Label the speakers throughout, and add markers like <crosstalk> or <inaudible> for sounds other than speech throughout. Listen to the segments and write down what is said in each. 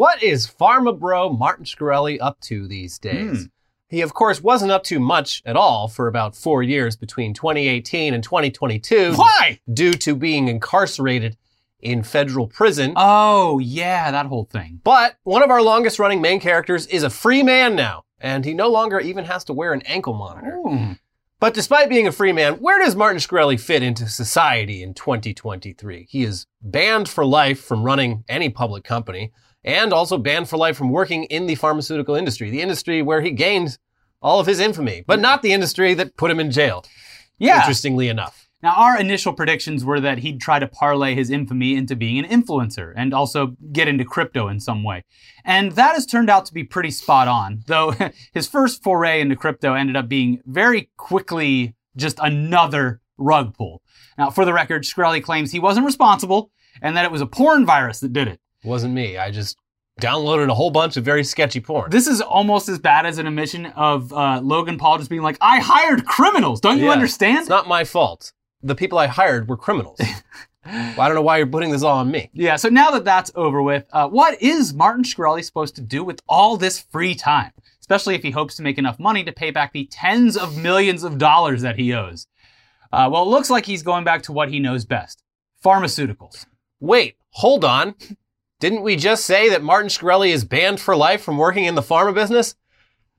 Speaker 1: What is Pharma Bro Martin Shkreli up to these days? Hmm. He, of course, wasn't up to much at all for about four years between 2018 and 2022
Speaker 2: Why?
Speaker 1: due to being incarcerated in federal prison.
Speaker 2: Oh, yeah, that whole thing.
Speaker 1: But one of our longest running main characters is a free man now, and he no longer even has to wear an ankle monitor.
Speaker 2: Ooh.
Speaker 1: But despite being a free man, where does Martin Shkreli fit into society in 2023? He is banned for life from running any public company and also banned for life from working in the pharmaceutical industry, the industry where he gained all of his infamy, but not the industry that put him in jail.
Speaker 2: Yeah.
Speaker 1: Interestingly enough.
Speaker 2: Now, our initial predictions were that he'd try to parlay his infamy into being an influencer and also get into crypto in some way. And that has turned out to be pretty spot on, though <laughs> his first foray into crypto ended up being very quickly just another rug pull. Now, for the record, Shkreli claims he wasn't responsible and that it was a porn virus that did it.
Speaker 1: Wasn't me. I just downloaded a whole bunch of very sketchy porn.
Speaker 2: This is almost as bad as an admission of uh, Logan Paul just being like, I hired criminals. Don't you
Speaker 1: Yeah.
Speaker 2: understand?
Speaker 1: It's not my fault. The people I hired were criminals. <laughs> well, I don't know why you're putting this all on me.
Speaker 2: Yeah, so now that that's over with, uh, what is Martin Shkreli supposed to do with all this free time? Especially if he hopes to make enough money to pay back the tens of millions of dollars that he owes. Uh, well, it looks like he's going back to what he knows best pharmaceuticals.
Speaker 1: Wait, hold on. Didn't we just say that Martin Shkreli is banned for life from working in the pharma business?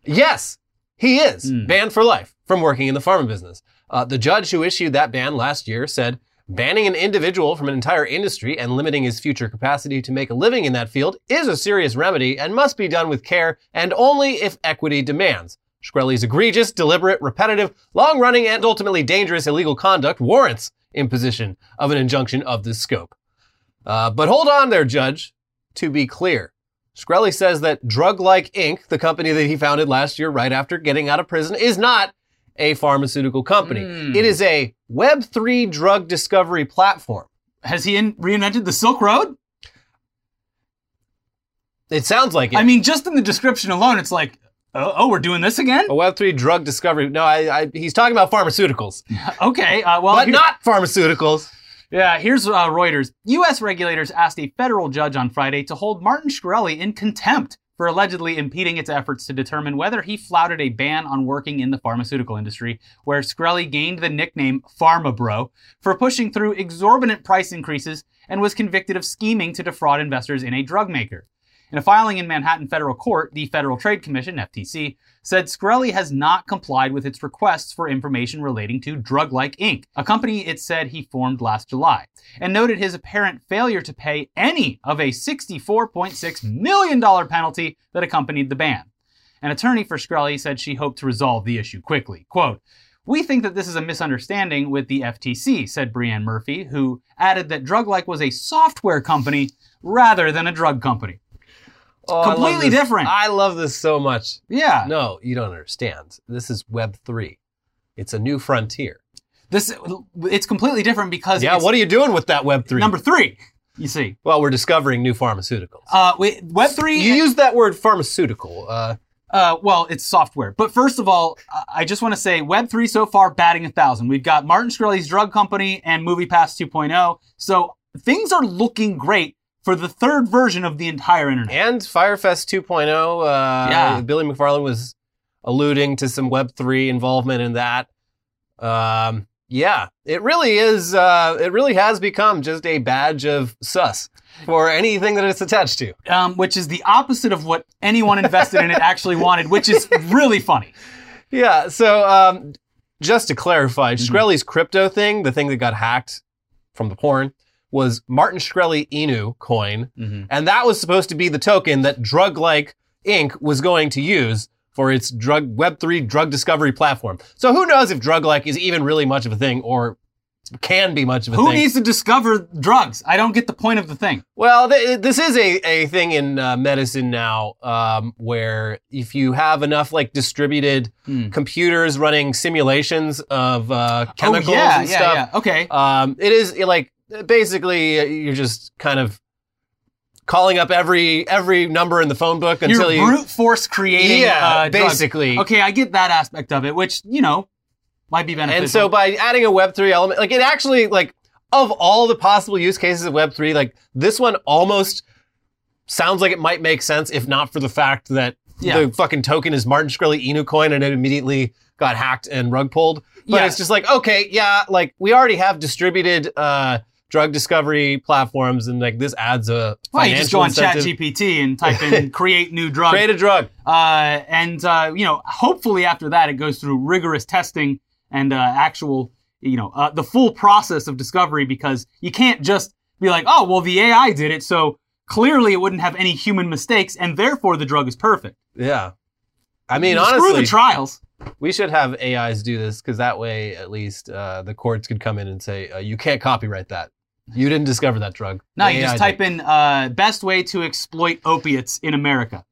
Speaker 1: Yes, he is
Speaker 2: Hmm.
Speaker 1: banned for life from working in the pharma business. Uh, the judge who issued that ban last year said banning an individual from an entire industry and limiting his future capacity to make a living in that field is a serious remedy and must be done with care and only if equity demands. Shkreli's egregious, deliberate, repetitive, long-running, and ultimately dangerous illegal conduct warrants imposition of an injunction of this scope. Uh, but hold on there, Judge. To be clear, Shkreli says that Drug Like Inc., the company that he founded last year right after getting out of prison, is not a pharmaceutical company.
Speaker 2: Hmm.
Speaker 1: It is a Web3 drug discovery platform.
Speaker 2: Has he in- reinvented the Silk Road?
Speaker 1: It sounds like it.
Speaker 2: I mean, just in the description alone, it's like, oh, oh we're doing this again?
Speaker 1: a Web3 drug discovery. No, I, I, he's talking about pharmaceuticals, <laughs>
Speaker 2: Okay, uh, well,
Speaker 1: but not pharmaceuticals.
Speaker 2: Yeah, here's uh, Reuters. U.S. regulators asked a federal judge on Friday to hold Martin Shkreli in contempt for allegedly impeding its efforts to determine whether he flouted a ban on working in the pharmaceutical industry, where Shkreli gained the nickname Pharma Bro for pushing through exorbitant price increases and was convicted of scheming to defraud investors in a drug maker. In a filing in Manhattan federal court, the Federal Trade Commission, FTC, said Shkreli has not complied with its requests for information relating to Drug Like Inc., a company it said he formed last July, and noted his apparent failure to pay any of a $64.6 million penalty that accompanied the ban. An attorney for Shkreli said she hoped to resolve the issue quickly. Quote, we think that this is a misunderstanding with the FTC, said Brianne Murphy, who added that DrugLike was a software company rather than a drug company.
Speaker 1: Oh,
Speaker 2: completely
Speaker 1: this.
Speaker 2: different.
Speaker 1: I love this so much.
Speaker 2: Yeah.
Speaker 1: No, you don't understand. This is Web3. It's a new frontier.
Speaker 2: This it's completely different because
Speaker 1: Yeah, what are you doing with that Web3?
Speaker 2: number three. You see,
Speaker 1: Well, we're discovering new pharmaceuticals.
Speaker 2: uh, wait, Web three.
Speaker 1: you used that word pharmaceutical. Uh,
Speaker 2: Uh, well, it's software. But first of all, I- I just want to say Web3 so far batting a thousand. We've got Martin Shkreli's drug company and MoviePass 2.0. So things are looking great for the third version of the entire internet.
Speaker 1: and Fyre Fest 2.0. Uh,
Speaker 2: Yeah.
Speaker 1: Billy McFarland was alluding to some Web3 involvement in that. Um, yeah, it really is. Uh, it really has become just a badge of sus for anything that it's attached to.
Speaker 2: Um, which is the opposite of what anyone invested in it <laughs> actually wanted, which is really funny.
Speaker 1: Yeah. So um, just to clarify,
Speaker 2: Mhm.
Speaker 1: Shkreli's crypto thing, the thing that got hacked from the porn, was Martin Shkreli Inu coin, and that was supposed to be the token that Drug Like Inc. was going to use for its drug Web3 drug discovery platform. So who knows if Drug Like is even really much of a thing or can be much of a thing.
Speaker 2: Who
Speaker 1: thing.
Speaker 2: needs to discover drugs? I don't get the point of the thing.
Speaker 1: Well, th- this is a, a thing in uh, medicine now um, where if you have enough like distributed
Speaker 2: Hmm.
Speaker 1: computers running simulations of uh, chemicals
Speaker 2: oh, yeah,
Speaker 1: and
Speaker 2: yeah,
Speaker 1: stuff,
Speaker 2: yeah. Okay.
Speaker 1: um, it is like basically uh, you're just kind of calling up every every number in the phone book until
Speaker 2: You're
Speaker 1: you
Speaker 2: brute force creating.
Speaker 1: yeah
Speaker 2: uh, drugs.
Speaker 1: basically
Speaker 2: Okay, I get that aspect of it, which you know might be beneficial.
Speaker 1: and so by adding a web3 element like it actually like of all the possible use cases of web3 like this one almost sounds like it might make sense if not for the fact that
Speaker 2: Yeah.
Speaker 1: the fucking token is Martin Shkreli Inu coin and it immediately got hacked and rug pulled. But
Speaker 2: Yeah.
Speaker 1: it's just like, okay, yeah, like we already have distributed uh, drug discovery platforms and like this adds a
Speaker 2: Well, you just go
Speaker 1: financial
Speaker 2: on
Speaker 1: incentive.
Speaker 2: ChatGPT and type in <laughs> create new drug.
Speaker 1: Create a drug.
Speaker 2: Uh, and uh, you know, hopefully after that, it goes through rigorous testing and uh, actual, you know, uh, the full process of discovery because you can't just be like, oh, well, the AI did it, so clearly it wouldn't have any human mistakes, and therefore the drug is perfect.
Speaker 1: Yeah. I mean,
Speaker 2: Screw
Speaker 1: honestly,
Speaker 2: the trials.
Speaker 1: we should have AIs do this because that way, at least, uh, the courts could come in and say, uh, you can't copyright that. You didn't discover that drug.
Speaker 2: No,
Speaker 1: The
Speaker 2: you just
Speaker 1: AI
Speaker 2: type in uh, best way to exploit opiates in America.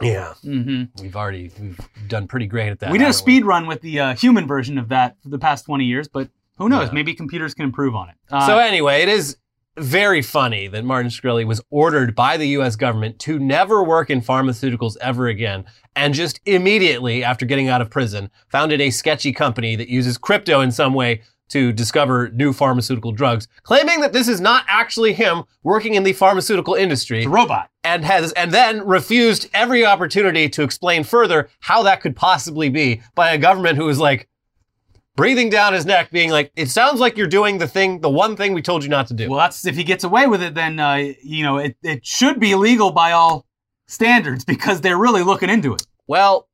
Speaker 1: did. Yeah.
Speaker 2: hmm
Speaker 1: We've already we've done pretty great at that.
Speaker 2: we did a
Speaker 1: haven't
Speaker 2: speed run with the uh, human version of that for the past 20 years, but who knows?
Speaker 1: Yeah.
Speaker 2: Maybe computers can improve on it. Uh,
Speaker 1: so anyway, it is very funny that Martin Shkreli was ordered by the U.S. government to never work in pharmaceuticals ever again, and just immediately after getting out of prison, founded a sketchy company that uses crypto in some way to discover new pharmaceutical drugs, claiming that this is not actually him working in the pharmaceutical industry
Speaker 2: it's a robot.
Speaker 1: and has and then refused every opportunity to explain further how that could possibly be by a government who is like breathing down his neck being like it sounds like you're doing the thing the one thing we told you not to do
Speaker 2: Well, that's if he gets away with it, then uh, you know it, it should be legal by all standards because they're really looking into it.
Speaker 1: well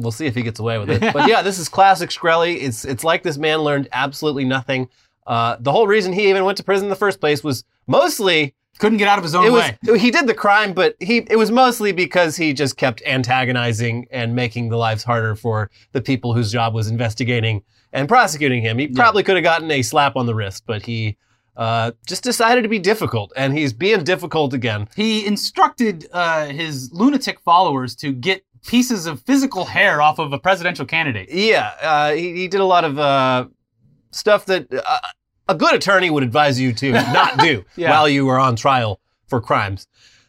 Speaker 1: we'll see if he gets away with it <laughs> but yeah this is classic Shkreli. it's it's like this man learned absolutely nothing uh, the whole reason he even went to prison in the first place was mostly
Speaker 2: Couldn't get out of his own
Speaker 1: it was
Speaker 2: way.
Speaker 1: he did the crime, but he it was mostly because he just kept antagonizing and making the lives harder for the people whose job was investigating and prosecuting him. He probably could have gotten a slap on the wrist, but he uh, just decided to be difficult, and he's being difficult again.
Speaker 2: He instructed uh, his lunatic followers to get pieces of physical hair off of a presidential candidate.
Speaker 1: Yeah, uh, he, he did a lot of uh, stuff that uh, a good attorney would advise you to <laughs> not do
Speaker 2: Yeah.
Speaker 1: while you are on trial for crimes.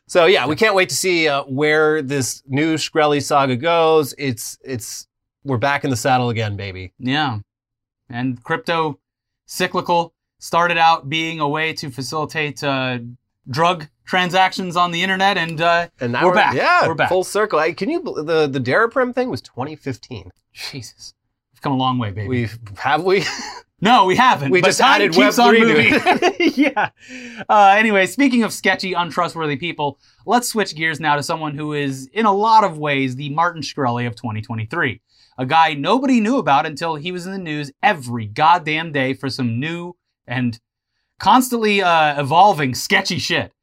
Speaker 1: So yeah, we can't wait to see uh, where this new Shkreli saga goes. It's it's we're back in the saddle again, baby.
Speaker 2: Yeah, and crypto cyclical started out being a way to facilitate uh, drug transactions on the internet, and uh,
Speaker 1: And now
Speaker 2: We're back.
Speaker 1: Yeah,
Speaker 2: We're back.
Speaker 1: Full circle. I, can you the the Daraprim thing was 2015.
Speaker 2: Jesus, we've come a long way, baby.
Speaker 1: We have we <laughs>
Speaker 2: no, we haven't.
Speaker 1: we
Speaker 2: but
Speaker 1: just
Speaker 2: time
Speaker 1: added
Speaker 2: keeps
Speaker 1: Web
Speaker 2: on
Speaker 1: three
Speaker 2: moving. <laughs> <laughs> yeah. Uh, anyway, speaking of sketchy, untrustworthy people, let's switch gears now to someone who is, in a lot of ways, the Martin Shkreli of 2023. A guy nobody knew about until he was in the news every goddamn day for some new and constantly uh, evolving sketchy shit.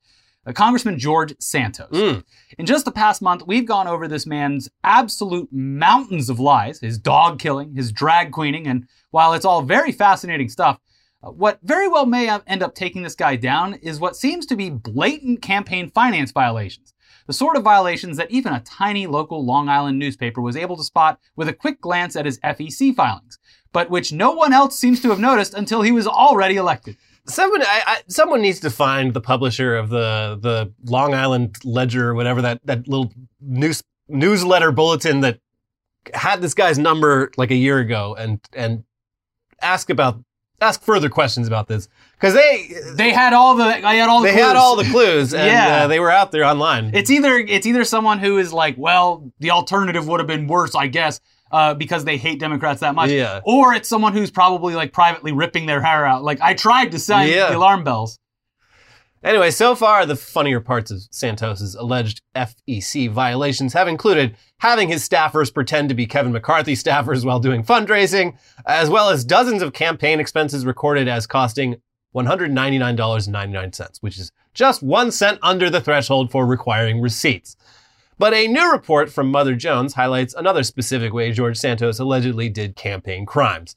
Speaker 2: Uh, Congressman George Santos.
Speaker 1: Mm.
Speaker 2: In just the past month, we've gone over this man's absolute mountains of lies, his dog killing, his drag queening, and while it's all very fascinating stuff, uh, what very well may end up taking this guy down is what seems to be blatant campaign finance violations. The sort of violations that even a tiny local Long Island newspaper was able to spot with a quick glance at his FEC filings, but which no one else seems to have noticed until he was already elected.
Speaker 1: Someone, I, I, someone needs to find the publisher of the the Long Island Ledger or whatever that that little news newsletter bulletin that had this guy's number like a year ago and and ask about ask further questions about this because they
Speaker 2: They had all the, I had all the
Speaker 1: they had
Speaker 2: clues.
Speaker 1: all the clues and
Speaker 2: Yeah.
Speaker 1: uh, they were out there online.
Speaker 2: It's either it's either someone who is like, well, the alternative would have been worse, I guess, uh, because they hate Democrats that much.
Speaker 1: Yeah.
Speaker 2: Or it's someone who's probably like privately ripping their hair out. Like I tried to sound
Speaker 1: Yeah.
Speaker 2: the alarm bells.
Speaker 1: Anyway, so far, the funnier parts of Santos's alleged FEC violations have included having his staffers pretend to be Kevin McCarthy staffers while doing fundraising, as well as dozens of campaign expenses recorded as costing $199.99, which is just one cent under the threshold for requiring receipts. But a new report from Mother Jones highlights another specific way George Santos allegedly did campaign crimes.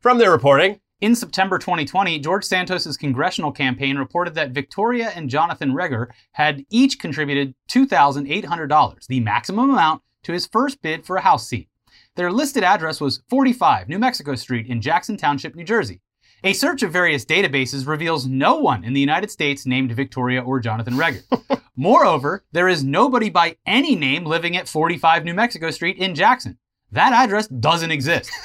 Speaker 1: From their reporting,
Speaker 2: In September 2020, George Santos's congressional campaign reported that Victoria and Jonathan Reger had each contributed $2,800, the maximum amount, to his first bid for a House seat. Their listed address was 45 New Mexico Street in Jackson Township, New Jersey. A search of various databases reveals no one in the United States named Victoria or Jonathan Reger. <laughs> Moreover, there is nobody by any name living at 45 New Mexico Street in Jackson. That address doesn't exist. <laughs>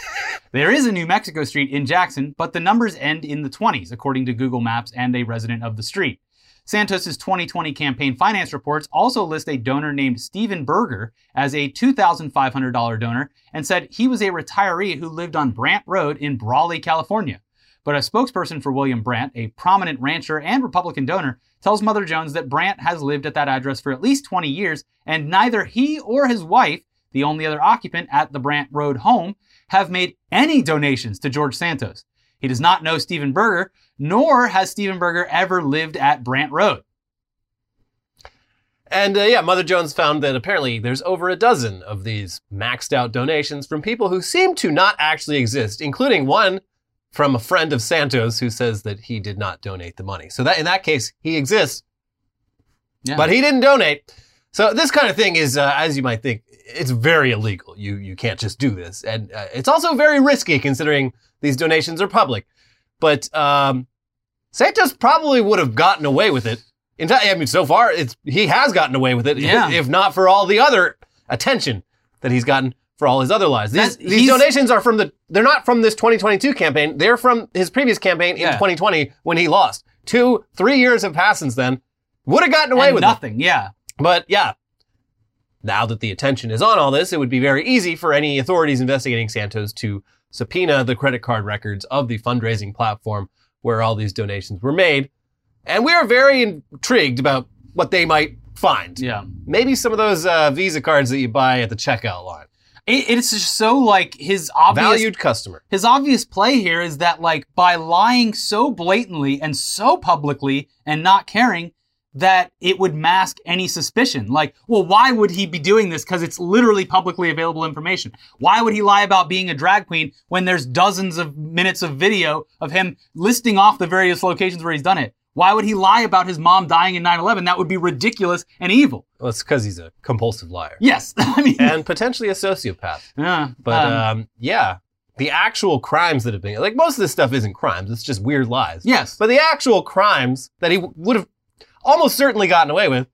Speaker 2: There is a New Mexico Street in Jackson, but the numbers end in the 20s, according to Google Maps and a resident of the street. Santos' 2020 campaign finance reports also list a donor named Steven Berger as a $2,500 donor and said he was a retiree who lived on Brandt Road in Brawley, California. But a spokesperson for William Brandt, a prominent rancher and Republican donor, tells Mother Jones that Brandt has lived at that address for at least 20 years, and neither he or his wife, the only other occupant at the Brandt Road home, have made any donations to George Santos. He does not know Stephen Berger, nor has Stephen Berger ever lived at Brandt Road.
Speaker 1: And uh, yeah, Mother Jones found that apparently there's over a dozen of these maxed out donations from people who seem to not actually exist, including one from a friend of Santos who says that he did not donate the money. So that in that case, he exists,
Speaker 2: Yeah.
Speaker 1: but he didn't donate. So this kind of thing is, uh, as you might think, it's very illegal. You you can't just do this, and uh, it's also very risky considering these donations are public. But um, Santos probably would have gotten away with it. In fact, I mean, so far it's he has gotten away with it.
Speaker 2: Yeah.
Speaker 1: If not for all the other attention that he's gotten for all his other lies. These, these donations are from the. They're not from this 2022 campaign. They're from his previous campaign in
Speaker 2: Yeah.
Speaker 1: 2020 when he lost. Two, three years have passed since then. Would have gotten away
Speaker 2: And
Speaker 1: with it.
Speaker 2: nothing. Yeah.
Speaker 1: But yeah, now that the attention is on all this, it would be very easy for any authorities investigating Santos to subpoena the credit card records of the fundraising platform where all these donations were made. And we are very intrigued about what they might find.
Speaker 2: Yeah.
Speaker 1: Maybe some of those uh, Visa cards that you buy at the checkout line.
Speaker 2: It, it's just so like his obvious
Speaker 1: Valued customer.
Speaker 2: his obvious play here is that like by lying so blatantly and so publicly and not caring that it would mask any suspicion. Like well why would he be doing this? Because it's literally publicly available information. Why would he lie about being a drag queen when there's dozens of minutes of video of him listing off the various locations where he's done it why would he lie about his mom dying in 9-11 that would be ridiculous and evil
Speaker 1: Well, it's because he's a compulsive liar
Speaker 2: yes <laughs> i mean
Speaker 1: and potentially a sociopath. <laughs>
Speaker 2: yeah,
Speaker 1: But
Speaker 2: um,
Speaker 1: um, yeah, the actual crimes that have been like most of this stuff isn't crimes; it's just weird lies.
Speaker 2: yes
Speaker 1: But the actual crimes that he would have almost certainly gotten away with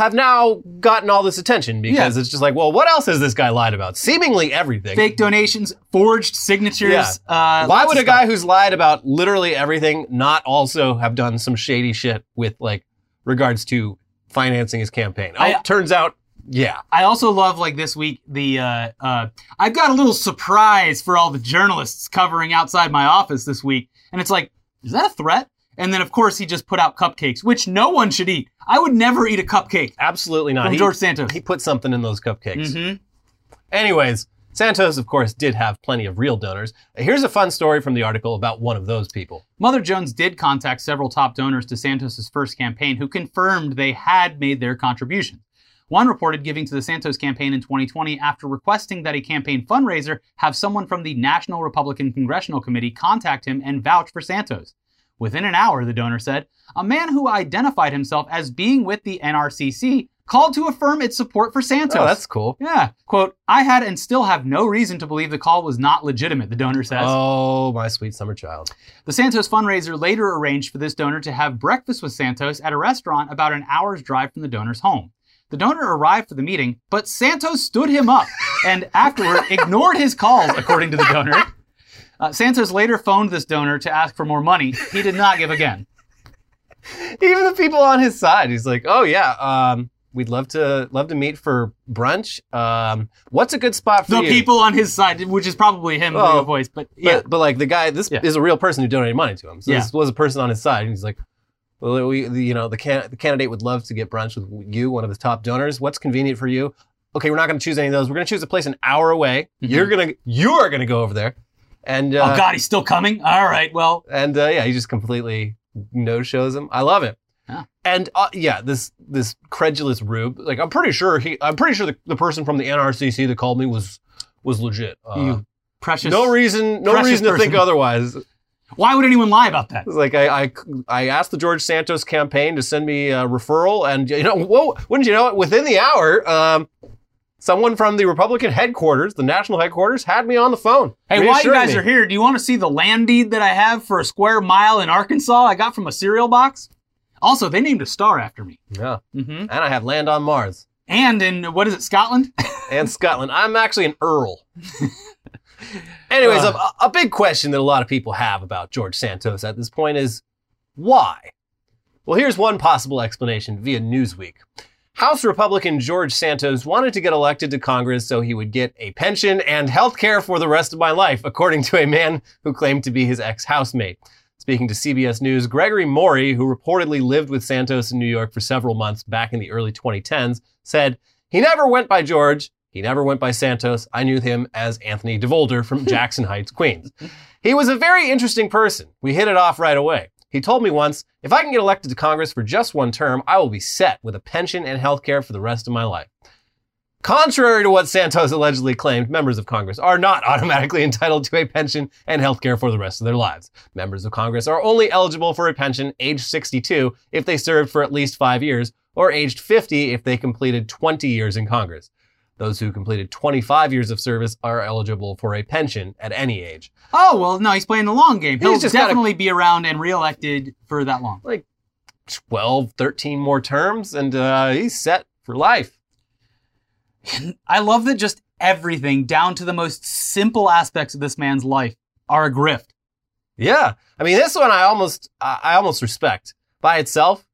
Speaker 1: have now gotten all this attention because it's just like, well, what else has this guy lied about? Seemingly everything.
Speaker 2: fake donations forged signatures
Speaker 1: Yeah.
Speaker 2: uh,
Speaker 1: Why would a guy who's lied about literally everything not also have done some shady shit with like regards to financing his campaign? Oh,
Speaker 2: I-
Speaker 1: turns out, yeah.
Speaker 2: I also love like this week the uh, uh, I've got a little surprise for all the journalists covering outside my office this week, and it's like, is that a threat? And then of course he just put out cupcakes, which no one should eat. I would never eat a cupcake
Speaker 1: Absolutely not.
Speaker 2: from
Speaker 1: He,
Speaker 2: George Santos.
Speaker 1: he put something in those cupcakes.
Speaker 2: hmm
Speaker 1: Anyways, Santos, of course, did have plenty of real donors. Here's a fun story from the article about one of those people.
Speaker 2: Mother Jones did contact several top donors to Santos's first campaign who confirmed they had made their contributions. One reported giving to the Santos campaign in 2020 after requesting that a campaign fundraiser have someone from the National Republican Congressional Committee contact him and vouch for Santos. Within an hour, the donor said, a man who identified himself as being with the NRCC called to affirm its support for Santos.
Speaker 1: Oh, that's cool.
Speaker 2: yeah. Quote, I had and still have no reason to believe the call was not legitimate, the donor says.
Speaker 1: Oh, my sweet summer child.
Speaker 2: The Santos fundraiser later arranged for this donor to have breakfast with Santos at a restaurant about an hour's drive from the donor's home. The donor arrived for the meeting, but Santos stood him up and afterward ignored his calls, according to the donor. <laughs> Uh, Santos later phoned this donor to ask for more money. He did not give again. <laughs>
Speaker 1: Even the people on his side, he's like, "Oh yeah, um, we'd love to love to meet for brunch. Um, what's a good spot for
Speaker 2: The
Speaker 1: you?"
Speaker 2: people on his side, which is probably him
Speaker 1: Oh,
Speaker 2: a voice, but
Speaker 1: But,
Speaker 2: yeah.
Speaker 1: but like the guy, this
Speaker 2: Yeah.
Speaker 1: is a real person who donated money to him. So
Speaker 2: Yeah.
Speaker 1: this was a person on his side. And he's like, well, we, you know, the, can, the candidate would love to get brunch with you, one of the top donors. What's convenient for you? Okay, we're not going to choose any of those. We're going to choose a place an hour away.
Speaker 2: Mhm.
Speaker 1: You're gonna, you are going to go over there, and uh,
Speaker 2: oh God, he's still coming. All right, well,
Speaker 1: and uh, yeah, he just completely no shows him. I love it.
Speaker 2: Yeah.
Speaker 1: And uh, yeah, this this credulous rube. Like I'm pretty sure he. I'm pretty sure the, the person from the NRCC that called me was was legit. Uh,
Speaker 2: you precious.
Speaker 1: no reason. No reason to think otherwise.
Speaker 2: Why would anyone lie about that?
Speaker 1: Like I, I I asked the George Santos campaign to send me a referral, and you know, whoa, wouldn't you know it? Within the hour, um, someone from the Republican headquarters, the national headquarters, had me on the phone.
Speaker 2: Hey, while you guys
Speaker 1: me.
Speaker 2: are here, do you want to see the land deed that I have for a square mile in Arkansas I got from a cereal box? Also, they named a star after me.
Speaker 1: yeah,
Speaker 2: hmm
Speaker 1: and I have land on Mars
Speaker 2: And in, what is it, Scotland? <laughs>
Speaker 1: and Scotland. I'm actually an earl. <laughs> Anyways,
Speaker 2: Uh.
Speaker 1: a, a big question that a lot of people have about George Santos at this point is why? Well, here's one possible explanation via Newsweek. House Republican George Santos wanted to get elected to Congress so he would get a pension and health care for the rest of my life, according to a man who claimed to be his ex housemate. Speaking to CBS News, Gregory Morey, who reportedly lived with Santos in New York for several months back in the early 2010s, said, He never went by George. He never went by Santos. I knew him as Anthony DeVolder from <laughs> Jackson Heights, Queens. He was a very interesting person. We hit it off right away. He told me once, if I can get elected to Congress for just one term, I will be set with a pension and health care for the rest of my life. Contrary to what Santos allegedly claimed, members of Congress are not <laughs> automatically entitled to a pension and health care for the rest of their lives. Members of Congress are only eligible for a pension age 62 if they served for at least five years, or aged 50 if they completed 20 years in Congress. Those who completed 25 years of service are eligible for a pension at any age.
Speaker 2: Oh, well, no, he's playing the long game. He'll
Speaker 1: just gotta-
Speaker 2: definitely be around and reelected for that long.
Speaker 1: Like 12, 13 more terms, and uh, he's set for life.
Speaker 2: I love that just everything, down to the most simple aspects of this man's life, are a grift.
Speaker 1: Yeah, I mean this one I almost I almost respect by itself.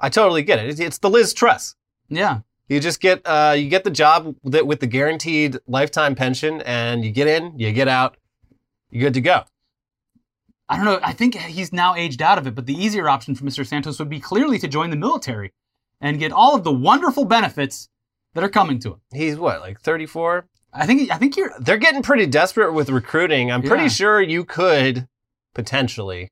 Speaker 1: I totally get it. It's, it's the Liz Truss.
Speaker 2: Yeah.
Speaker 1: You just get uh, you get the job that with the guaranteed lifetime pension, and you get in, you get out, you're good to go.
Speaker 2: I don't know. I think he's now aged out of it, but the easier option for Mr. Santos would be clearly to join the military and get all of the wonderful benefits that are coming to him.
Speaker 1: He's what like 34.
Speaker 2: I think I think you're
Speaker 1: They're getting pretty desperate with recruiting. I'm pretty
Speaker 2: Yeah.
Speaker 1: sure you could potentially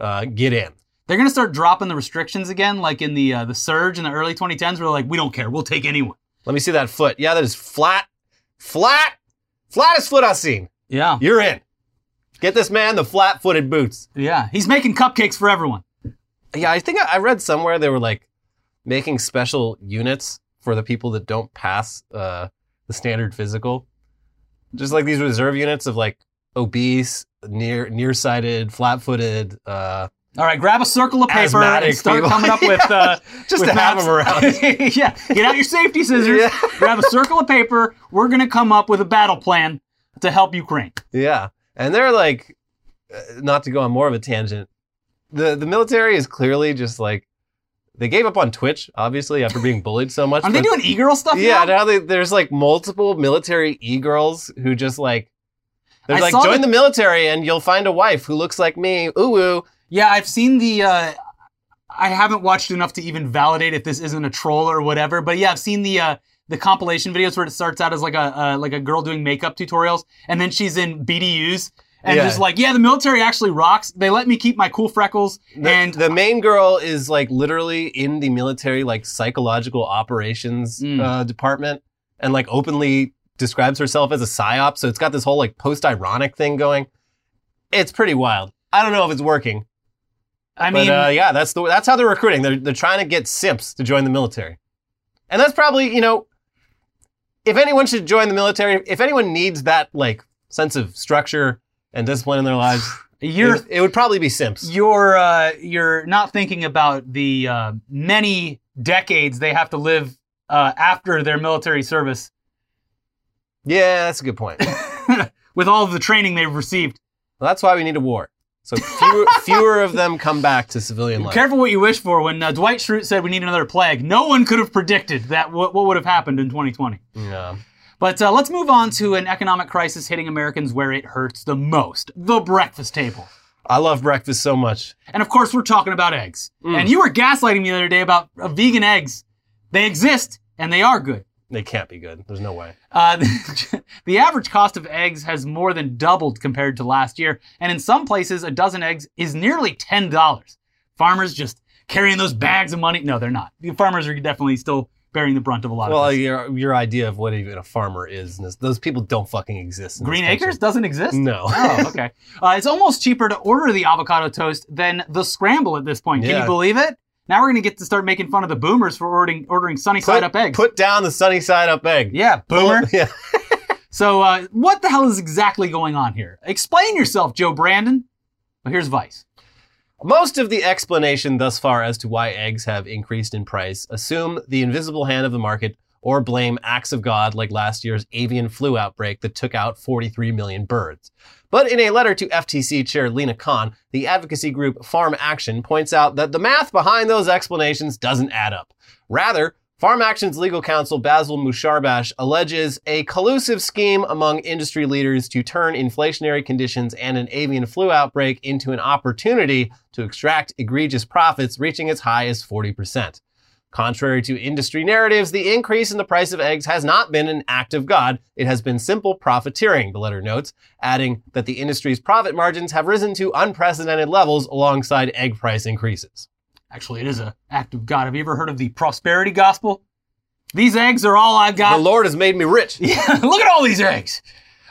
Speaker 1: uh, get in.
Speaker 2: They're going to start dropping the restrictions again like in the uh, the surge in the early 2010s where they're like we don't care, we'll take anyone.
Speaker 1: Let me see that foot. Yeah, that is flat, flat, flattest foot I've seen.
Speaker 2: Yeah.
Speaker 1: You're in. Get this man the flat-footed boots.
Speaker 2: Yeah. He's making cupcakes for everyone.
Speaker 1: Yeah, I think I I read somewhere they were like making special units for the people that don't pass uh, the standard physical. Just like these reserve units of like obese, near nearsighted, flat-footed. Uh,
Speaker 2: All right, grab a circle of paper
Speaker 1: Asthmatic
Speaker 2: and start
Speaker 1: people.
Speaker 2: coming up <laughs> with uh,
Speaker 1: just
Speaker 2: with
Speaker 1: to have them around. <laughs>
Speaker 2: yeah, get out your safety scissors.
Speaker 1: Yeah. <laughs>
Speaker 2: grab a circle of paper. We're gonna come up with a battle plan to help Ukraine.
Speaker 1: Yeah, and they're like, uh, not to go on more of a tangent. The the military is clearly just like they gave up on Twitch, obviously after being bullied so much.
Speaker 2: Are they doing e-girl stuff
Speaker 1: Yeah,
Speaker 2: now?
Speaker 1: now they, there's like multiple military e-girls who just like they're
Speaker 2: I
Speaker 1: like join
Speaker 2: the-
Speaker 1: the military and you'll find a wife who looks like me. Ooh ooh.
Speaker 2: Yeah, I've seen the. Uh, I haven't watched enough to even validate if this isn't a troll or whatever. But yeah, I've seen the uh, the compilation videos where it starts out as like a uh, like a girl doing makeup tutorials, and then she's in BDUs and
Speaker 1: Yeah.
Speaker 2: just like, yeah, the military actually rocks. They let me keep my cool freckles,
Speaker 1: The,
Speaker 2: and
Speaker 1: the main girl is like literally in the military like psychological operations
Speaker 2: Mm.
Speaker 1: uh, department and like openly describes herself as a psyop. So it's got this whole like post-ironic thing going. It's pretty wild. I don't know if it's working,
Speaker 2: I
Speaker 1: but
Speaker 2: mean,
Speaker 1: uh, yeah, that's the that's how they're recruiting. They're they're trying to get simps to join the military, and that's probably you know, if anyone should join the military, if anyone needs that like sense of structure and discipline in their lives, <sighs>
Speaker 2: you're
Speaker 1: it, it would probably be simps.
Speaker 2: you're uh, you're not thinking about the uh, many decades they have to live uh, after their military service
Speaker 1: Yeah, that's a good point. <laughs>
Speaker 2: with all of the training they've received.
Speaker 1: Well, that's why we need a war. So fewer, <laughs> fewer of them come back to civilian life.
Speaker 2: Careful what you wish for. When uh, Dwight Schrute said we need another plague, no one could have predicted that what, what would have happened in 2020.
Speaker 1: Yeah.
Speaker 2: But uh, let's move on to an economic crisis hitting Americans where it hurts the most: the breakfast table.
Speaker 1: I love breakfast so much.
Speaker 2: And of course, we're talking about eggs. And you were gaslighting me the other day about uh, vegan eggs. They exist and they are good.
Speaker 1: They can't be good. There's no way.
Speaker 2: Uh, <laughs> the average cost of eggs has more than doubled compared to last year, and in some places, a dozen eggs is nearly ten dollars. Farmers just carrying those bags of money. No, they're not. The farmers are definitely still bearing the brunt of a lot
Speaker 1: Well,
Speaker 2: of this.
Speaker 1: Well, your your idea of what even a farmer is, those people don't fucking exist.
Speaker 2: Green. Acres doesn't exist.
Speaker 1: No.
Speaker 2: Oh, okay. <laughs> Uh, it's almost cheaper to order the avocado toast than the scramble at this point. Can
Speaker 1: Yeah.
Speaker 2: you believe it? Now we're gonna get to start making fun of the boomers for ordering ordering sunny
Speaker 1: Put,
Speaker 2: side up eggs.
Speaker 1: put down the sunny side up egg.
Speaker 2: yeah, boomer.
Speaker 1: Yeah. <laughs>
Speaker 2: So, uh, what the hell is exactly going on here? Explain yourself, Joe Brandon. Well, here's Vice.
Speaker 1: Most of the explanation thus far as to why eggs have increased in price assume the invisible hand of the market or blame acts of God like last year's avian flu outbreak that took out 43 million birds. But in a letter to FTC Chair Lina Khan, the advocacy group Farm Action points out that the math behind those explanations doesn't add up. Rather, Farm Action's legal counsel Basil Musharbash alleges a collusive scheme among industry leaders to turn inflationary conditions and an avian flu outbreak into an opportunity to extract egregious profits reaching as high as 40%. Contrary to industry narratives, the increase in the price of eggs has not been an act of God. It has been simple profiteering, the letter notes, adding that the industry's profit margins have risen to unprecedented levels alongside egg price increases.
Speaker 2: Actually, it is an act of God. Have you ever heard of the prosperity gospel? These eggs are all I've got.
Speaker 1: The Lord has made me rich. <laughs>
Speaker 2: Yeah, look at all these eggs.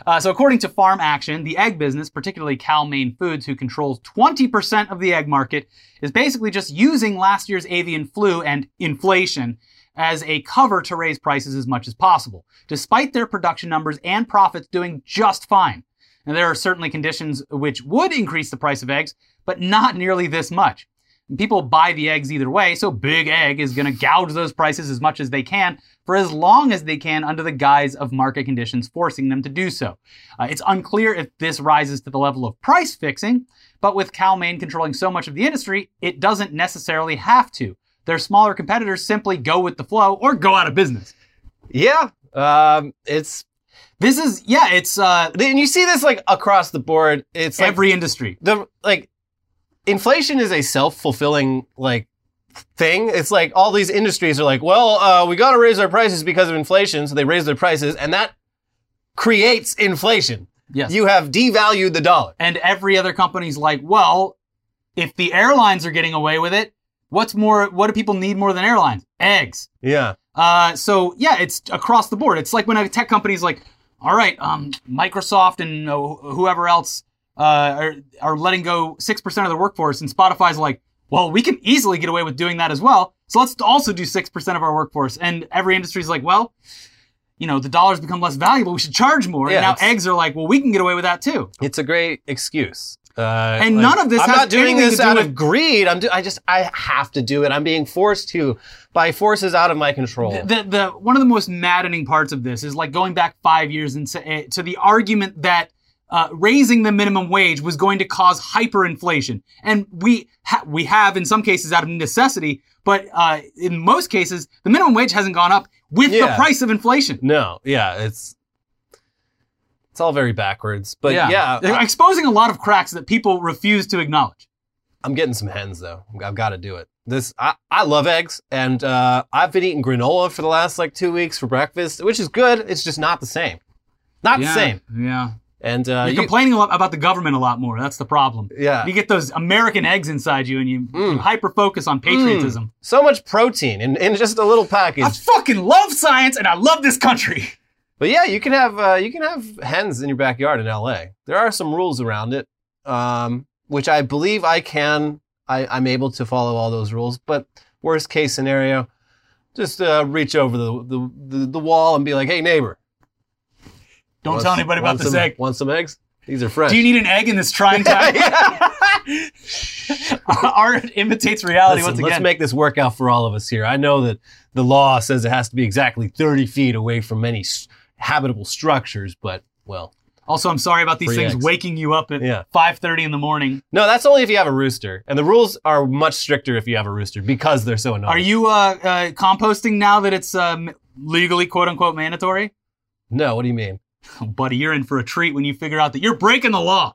Speaker 2: Uh, so, according to Farm Action, the egg business, particularly Cal-Maine Foods, who controls 20% of the egg market, is basically just using last year's avian flu and inflation as a cover to raise prices as much as possible, despite their production numbers and profits doing just fine. And there are certainly conditions which would increase the price of eggs, but not nearly this much. People buy the eggs either way, so Big Egg is going to gouge those prices as much as they can for as long as they can under the guise of market conditions forcing them to do so. Uh, it's unclear if this rises to the level of price fixing, but with Cal-Maine controlling so much of the industry, it doesn't necessarily have to. Their smaller competitors simply go with the flow or go out of business.
Speaker 1: Yeah, um, it's
Speaker 2: This is, yeah, it's uh,
Speaker 1: and you see this like across the board. It's like
Speaker 2: every industry.
Speaker 1: the like inflation is a self-fulfilling like thing. It's like all these industries are like, well, uh, we got to raise our prices because of inflation, so they raise their prices, and that creates inflation.
Speaker 2: Yes.
Speaker 1: You have devalued the dollar.
Speaker 2: and every other company's like, well, if the airlines are getting away with it, what's more, what do people need more than airlines? Eggs.
Speaker 1: Yeah.
Speaker 2: Uh, so yeah, it's across the board. It's like when a tech company's like, all right, um, Microsoft and uh, whoever else uh, are, are letting go 6% of their workforce, and Spotify's like, well, we can easily get away with doing that as well. So let's also do 6% of our workforce. And every industry is like, well, you know, the dollar's become less valuable. We should charge more.
Speaker 1: Yeah,
Speaker 2: and now eggs are like, well, we can get away with that too.
Speaker 1: It's a great excuse. Uh,
Speaker 2: And none of this
Speaker 1: I'm
Speaker 2: has
Speaker 1: not doing this
Speaker 2: to do
Speaker 1: out
Speaker 2: with-
Speaker 1: of greed. I'm. Do, I just. I have to do it. I'm being forced to by forces out of my control.
Speaker 2: the, the one of the most maddening parts of this is like going back five years and to, eh, to the argument that uh, raising the minimum wage was going to cause hyperinflation, and we ha- we have in some cases out of necessity, but uh, in most cases the minimum wage hasn't gone up with the price of inflation.
Speaker 1: no. Yeah. It's. It's all very backwards. But yeah,
Speaker 2: They're
Speaker 1: I,
Speaker 2: exposing a lot of cracks that people refuse to acknowledge.
Speaker 1: I'm getting some hens though. I've got to do it. This I, I love eggs, and uh, I've been eating granola for the last like two weeks for breakfast, which is good. It's just not the same. Not the same.
Speaker 2: Yeah.
Speaker 1: And uh,
Speaker 2: You're
Speaker 1: you-
Speaker 2: complaining a lot about the government a lot more. That's the problem.
Speaker 1: yeah,
Speaker 2: You get those American eggs inside you, and you,
Speaker 1: Mm.
Speaker 2: you hyper focus on patriotism.
Speaker 1: so much protein in, in just a little package.
Speaker 2: I fucking love science and I love this country.
Speaker 1: But yeah, you can have uh, you can have hens in your backyard in LA. There are some rules around it, um, which I believe I can. I, I'm able to follow all those rules. But worst case scenario, just uh, reach over the, the, the, the wall and be like, "Hey neighbor,
Speaker 2: Don't
Speaker 1: want
Speaker 2: tell anybody about
Speaker 1: want
Speaker 2: this
Speaker 1: some-
Speaker 2: egg.
Speaker 1: Want some eggs? These are fresh."
Speaker 2: Do you need an egg in this trying <laughs> time? <laughs> Art imitates reality
Speaker 1: Listen,
Speaker 2: once
Speaker 1: let's
Speaker 2: again.
Speaker 1: make this work out for all of us here. I know that the law says it has to be exactly 30 feet away from any s- habitable structures, but well,
Speaker 2: also, I'm sorry about these
Speaker 1: Free
Speaker 2: things
Speaker 1: eggs.
Speaker 2: waking you up at
Speaker 1: Yeah.
Speaker 2: 5:30 in the morning.
Speaker 1: no, that's only if you have a rooster, and the rules are much stricter if you have a rooster because they're so annoying.
Speaker 2: Are you uh, uh, composting now that it's um, legally quote unquote mandatory?
Speaker 1: No, what do you mean?
Speaker 2: Oh, <laughs> buddy, you're in for a treat when you figure out that you're breaking the law.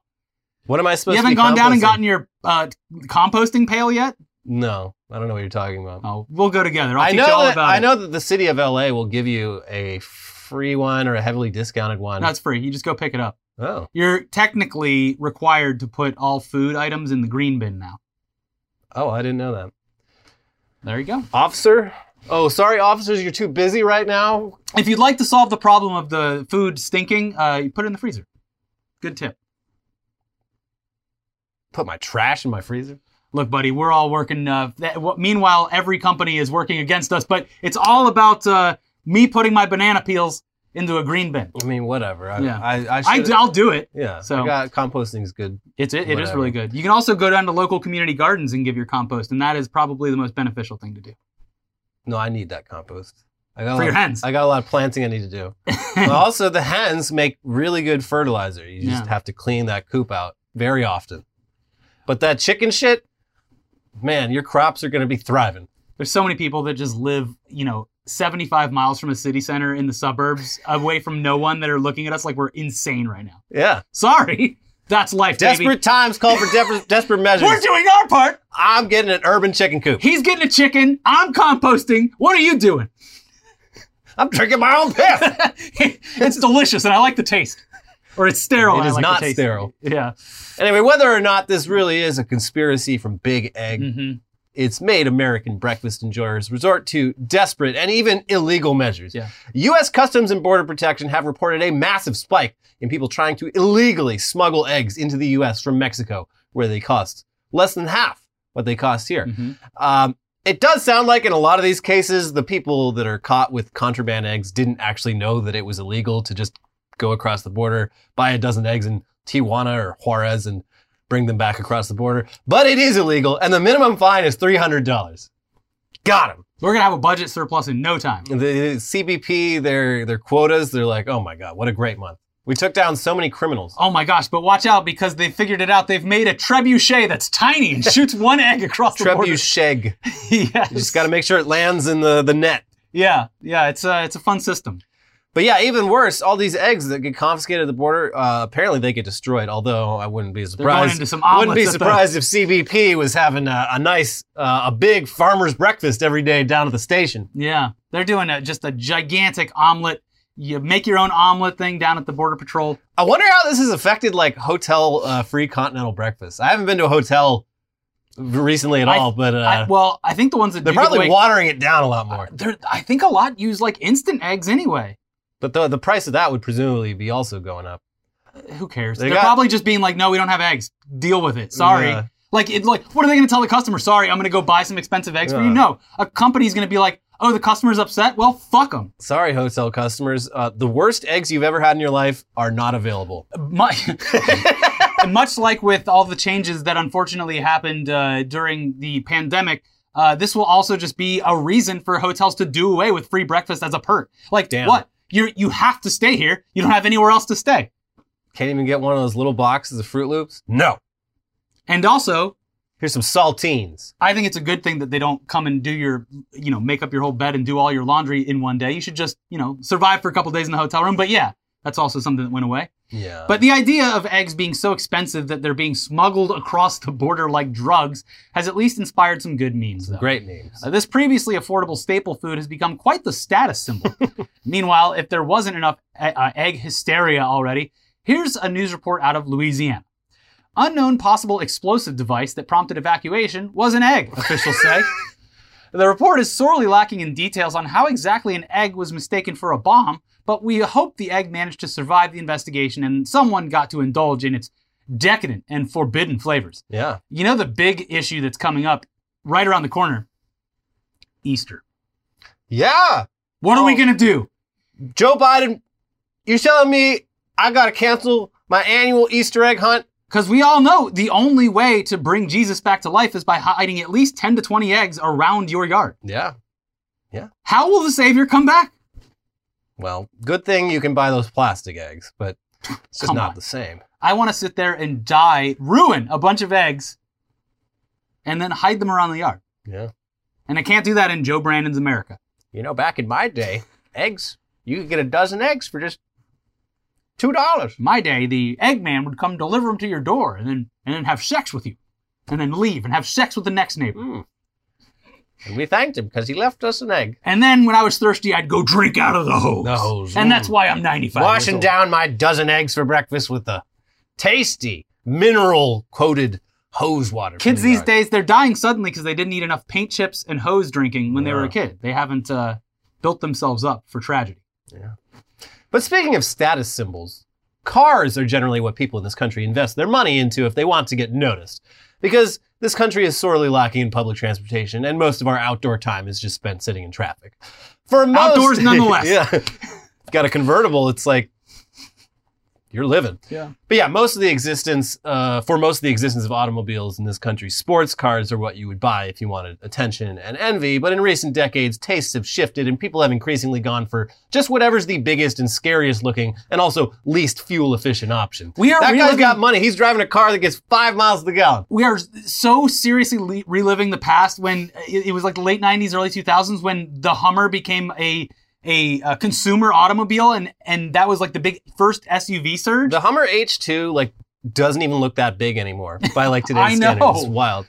Speaker 1: What am I supposed to
Speaker 2: do?
Speaker 1: You haven't
Speaker 2: gone down and gotten your uh, composting pail yet?
Speaker 1: No, I don't know what you're talking about.
Speaker 2: Oh, we'll go together. I'll
Speaker 1: I know that I
Speaker 2: it.
Speaker 1: know that the city of LA will give you a free one or a heavily discounted one.
Speaker 2: That's free. You just go pick it up.
Speaker 1: oh,
Speaker 2: You're technically required to put all food items in the green bin now.
Speaker 1: oh, I didn't know that.
Speaker 2: There you go.
Speaker 1: Officer? Oh, sorry, officers, you're too busy right now.
Speaker 2: If you'd like to solve the problem of the food stinking, uh, you put it in the freezer. Good tip.
Speaker 1: Put my trash in my freezer.
Speaker 2: Look, buddy, we're all working. Uh, that, what, meanwhile, every company is working against us, but it's all about uh, me putting my banana peels into a green bin.
Speaker 1: I mean, whatever. I,
Speaker 2: Yeah.
Speaker 1: I, I
Speaker 2: I,
Speaker 1: should.
Speaker 2: I'll do it.
Speaker 1: yeah.
Speaker 2: So-
Speaker 1: I got composting's good.
Speaker 2: It's it, it is
Speaker 1: Whatever.
Speaker 2: really good. You can also go down to local community gardens and give your compost, and that is probably the most beneficial thing to do.
Speaker 1: No, I need that compost. I got a
Speaker 2: For your
Speaker 1: lot-
Speaker 2: hens.
Speaker 1: I got a lot of planting I need to do. <laughs> Also, the hens make really good fertilizer. You just
Speaker 2: Yeah.
Speaker 1: have to clean that coop out very often. But that chicken shit, man, your crops are going to be thriving.
Speaker 2: There's so many people that just live, you know, 75 miles from a city center in the suburbs, away from no one that are looking at us like we're insane right now.
Speaker 1: Yeah.
Speaker 2: Sorry. That's life, baby.
Speaker 1: Desperate times call for desperate, <laughs> desperate measures.
Speaker 2: We're doing our part.
Speaker 1: I'm getting an urban chicken coop.
Speaker 2: He's getting a chicken. I'm composting. What are you doing?
Speaker 1: I'm drinking my own piss. <laughs>
Speaker 2: it's delicious and I like the taste. Or it's sterile.
Speaker 1: It is
Speaker 2: like
Speaker 1: not sterile.
Speaker 2: Yeah.
Speaker 1: anyway, whether or not this really is a conspiracy from Big Egg,
Speaker 2: hmm
Speaker 1: it's made American breakfast enjoyers resort to desperate and even illegal measures.
Speaker 2: Yeah.
Speaker 1: U.S. Customs and Border Protection have reported a massive spike in people trying to illegally smuggle eggs into the U.S. from Mexico, where they cost less than half what they cost here.
Speaker 2: hmm
Speaker 1: Um, it does sound like in a lot of these cases, the people that are caught with contraband eggs didn't actually know that it was illegal to just go across the border, buy a dozen eggs in Tijuana or Juarez and bring them back across the border. But it is illegal, and the minimum fine is $300. Got him.
Speaker 2: We're to have a budget surplus in no time.
Speaker 1: The CBP, their, their quotas, they're like, oh my God, what a great month. We took down so many criminals.
Speaker 2: Oh my gosh, but watch out because they figured it out. They've made a trebuchet that's tiny and <laughs> shoots one egg across the border.
Speaker 1: Trebuchet. <laughs>
Speaker 2: yes.
Speaker 1: You just got to make sure it lands in the, the net.
Speaker 2: Yeah, yeah, it's a, it's a fun system.
Speaker 1: But yeah, even worse, all these eggs that get confiscated at the border, uh, apparently they get destroyed. Although I wouldn't be surprised.
Speaker 2: going into some
Speaker 1: wouldn't be surprised if CBP was having a, a nice, uh, a big farmer's breakfast every day down at the station.
Speaker 2: Yeah, they're doing a, just a gigantic omelet. You make your own omelet thing down at the Border Patrol.
Speaker 1: I wonder how this has affected like hotel uh, free continental breakfast. I haven't been to a hotel recently at
Speaker 2: I-
Speaker 1: all, but uh,
Speaker 2: I, well, I think the ones that
Speaker 1: they're probably
Speaker 2: away-
Speaker 1: watering it down a lot more.
Speaker 2: I think a lot use like instant eggs anyway.
Speaker 1: But the the price of that would presumably be also going up.
Speaker 2: Who cares?
Speaker 1: They
Speaker 2: They are
Speaker 1: got-
Speaker 2: probably just being like, no, we don't have eggs. Deal with it. Sorry.
Speaker 1: Yeah.
Speaker 2: Like, it, like, what are they going to tell the customer? Sorry, I'm going to go buy some expensive eggs for
Speaker 1: Yeah.
Speaker 2: you. No, a company's going to be like, oh, the customer's upset. Well, fuck them.
Speaker 1: Sorry, hotel customers. Uh, the worst eggs you've ever had in your life are not available.
Speaker 2: Much, <laughs> much like with all the changes that unfortunately happened uh, during the pandemic, uh, this will also just be a reason for hotels to do away with free breakfast as a perk. Like,
Speaker 1: Damn.
Speaker 2: what? You you have to stay here. You don't have anywhere else to stay.
Speaker 1: Can't even get one of those little boxes of Froot Loops? No.
Speaker 2: And also,
Speaker 1: Here's some saltines.
Speaker 2: I think it's a good thing that they don't come and do your, you know, make up your whole bed and do all your laundry in one day. You should just, you know, survive for a couple days in the hotel room. But yeah, that's also something that went away.
Speaker 1: Yeah.
Speaker 2: But the idea of eggs being so expensive that they're being smuggled across the border like drugs has at least inspired some good memes. Though.
Speaker 1: great names.
Speaker 2: Uh, this previously affordable staple food has become quite the status symbol. <laughs> Meanwhile, if there wasn't enough e- uh, egg hysteria already, here's a news report out of Louisiana. Unknown possible explosive device that prompted evacuation was an egg, officials say. <laughs> The report is sorely lacking in details on how exactly an egg was mistaken for a bomb, but we hope the egg managed to survive the investigation and someone got to indulge in its decadent and forbidden flavors.
Speaker 1: Yeah.
Speaker 2: You know the big issue that's coming up right around the corner? Easter.
Speaker 1: Yeah.
Speaker 2: What are we
Speaker 1: Oh.
Speaker 2: going to do?
Speaker 1: Joe Biden, you're telling me I got to cancel my annual Easter egg hunt?
Speaker 2: Because we all know the only way to bring Jesus back to life is by hiding at least 10 to 20 eggs around your yard. Yeah.
Speaker 1: Yeah.
Speaker 2: How will the Savior come back?
Speaker 1: Well, good thing you can buy those plastic eggs, but it's just
Speaker 2: Come
Speaker 1: not
Speaker 2: on.
Speaker 1: the same.
Speaker 2: I want to sit there and die, ruin a bunch of eggs, and then hide them around the yard.
Speaker 1: Yeah.
Speaker 2: And I can't do that in Joe Brandon's America.
Speaker 1: You know, back in my day, eggs, you could get a dozen eggs for just $2.
Speaker 2: My day, the Eggman would come deliver them to your door and then and then have sex with you, and then leave and have sex with the next neighbor.
Speaker 1: Mm. And we thanked him because he left us an egg.
Speaker 2: And then when I was thirsty, I'd go drink out of the hose.
Speaker 1: The hose,
Speaker 2: And that's why I'm 95. years
Speaker 1: Washing down my dozen eggs for breakfast with the tasty, mineral coated hose water.
Speaker 2: Kids
Speaker 1: the
Speaker 2: these days, they're dying suddenly because they didn't eat enough paint chips and hose drinking when they were a kid. They haven't uh, built themselves up for tragedy. Yeah.
Speaker 1: But speaking of status symbols, cars are generally what people in this country invest their money into if they want to get noticed. Because this country is sorely lacking in public transportation, and most of our outdoor time is just spent sitting in traffic. For most,
Speaker 2: Outdoors <laughs> nonetheless.
Speaker 1: yeah. Got a convertible, it's like you're living.
Speaker 2: Yeah.
Speaker 1: But yeah, most of the existence, uh, for most of the existence of automobiles in this country, sports cars are what you would buy if you wanted attention and envy. But in recent decades, tastes have shifted and people have increasingly gone for just whatever's the biggest and scariest looking and also least fuel efficient option.
Speaker 2: We are
Speaker 1: that guy's got money. He's driving a car that gets five miles to the gallon.
Speaker 2: we are so seriously le- reliving the past when it, it was like the late 90s early 2000s when the hummer became a a, uh consumer automobile and and that was like the big first suv surge
Speaker 1: The Hummer H2 like doesn't even look that big anymore by like today's <laughs>
Speaker 2: I know.
Speaker 1: standards. It's wild.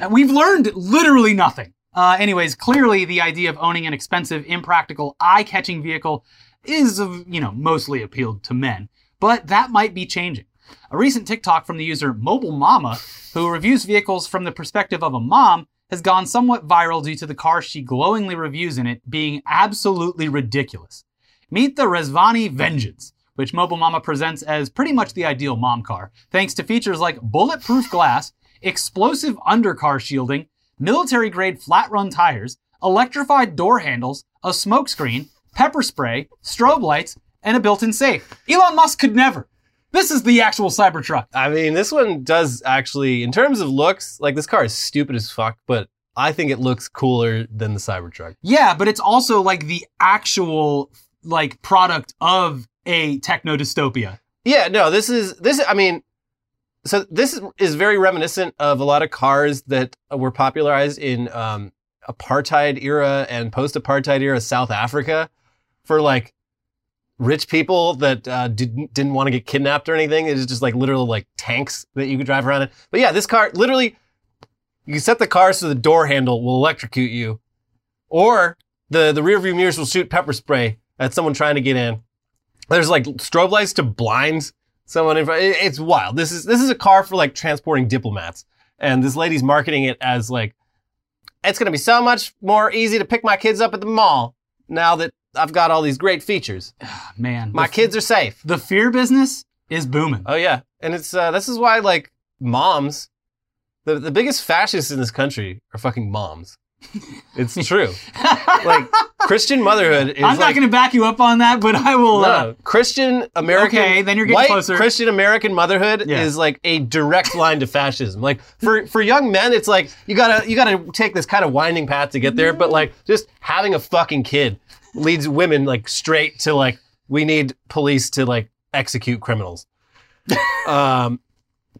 Speaker 2: Uh, we've learned literally nothing uh, anyways clearly the idea of owning an expensive impractical eye-catching vehicle is of you know mostly appealed to men but that might be changing a recent tiktok from the user mobile mama who reviews vehicles from the perspective of a mom has gone somewhat viral due to the car she glowingly reviews in it being absolutely ridiculous meet the Rezvani Vengeance, which Mobile Mama presents as pretty much the ideal mom car, thanks to features like bulletproof glass, explosive undercar shielding, military grade flat run tires, electrified door handles, a smokescreen, pepper spray, strobe lights, and a built in safe. Elon Musk could never. This is the actual Cybertruck.
Speaker 1: I mean, this one does actually, in terms of looks, like this car is stupid as fuck, but I think it looks cooler than the Cybertruck.
Speaker 2: Yeah, but it's also like the actual like product of a techno dystopia.
Speaker 1: Yeah, no, this is this. I mean, so this is, is very reminiscent of a lot of cars that were popularized in um, apartheid era and post-apartheid era South Africa for like rich people that uh, didn't didn't want to get kidnapped or anything. It is just like literal like tanks that you could drive around in. But yeah, this car literally, you set the car so the door handle will electrocute you, or the the rear view mirrors will shoot pepper spray at someone trying to get in. There's like strobe lights to blind someone in front. It- It's wild. This is this is a car for like transporting diplomats, and this lady's marketing it as like it's gonna be so much more easy to pick my kids up at the mall now that I've got all these great features. <sighs>
Speaker 2: Man,
Speaker 1: My
Speaker 2: the,
Speaker 1: kids are safe.
Speaker 2: the fear business is booming.
Speaker 1: Oh yeah, and it's uh, this is why like moms, the the biggest fascists in this country are fucking moms. <laughs> It's true. like <laughs> Christian motherhood is
Speaker 2: I'm not
Speaker 1: like,
Speaker 2: going to back you up on that, but I will. Uh,
Speaker 1: no, Christian American.
Speaker 2: Okay, then you're getting
Speaker 1: white
Speaker 2: closer.
Speaker 1: Christian American motherhood
Speaker 2: Yeah.
Speaker 1: is like a direct line to fascism. Like for for young men, it's like you gotta you gotta take this kind of winding path to get there. But like just having a fucking kid leads women like straight to like we need police to like execute criminals. <laughs> um.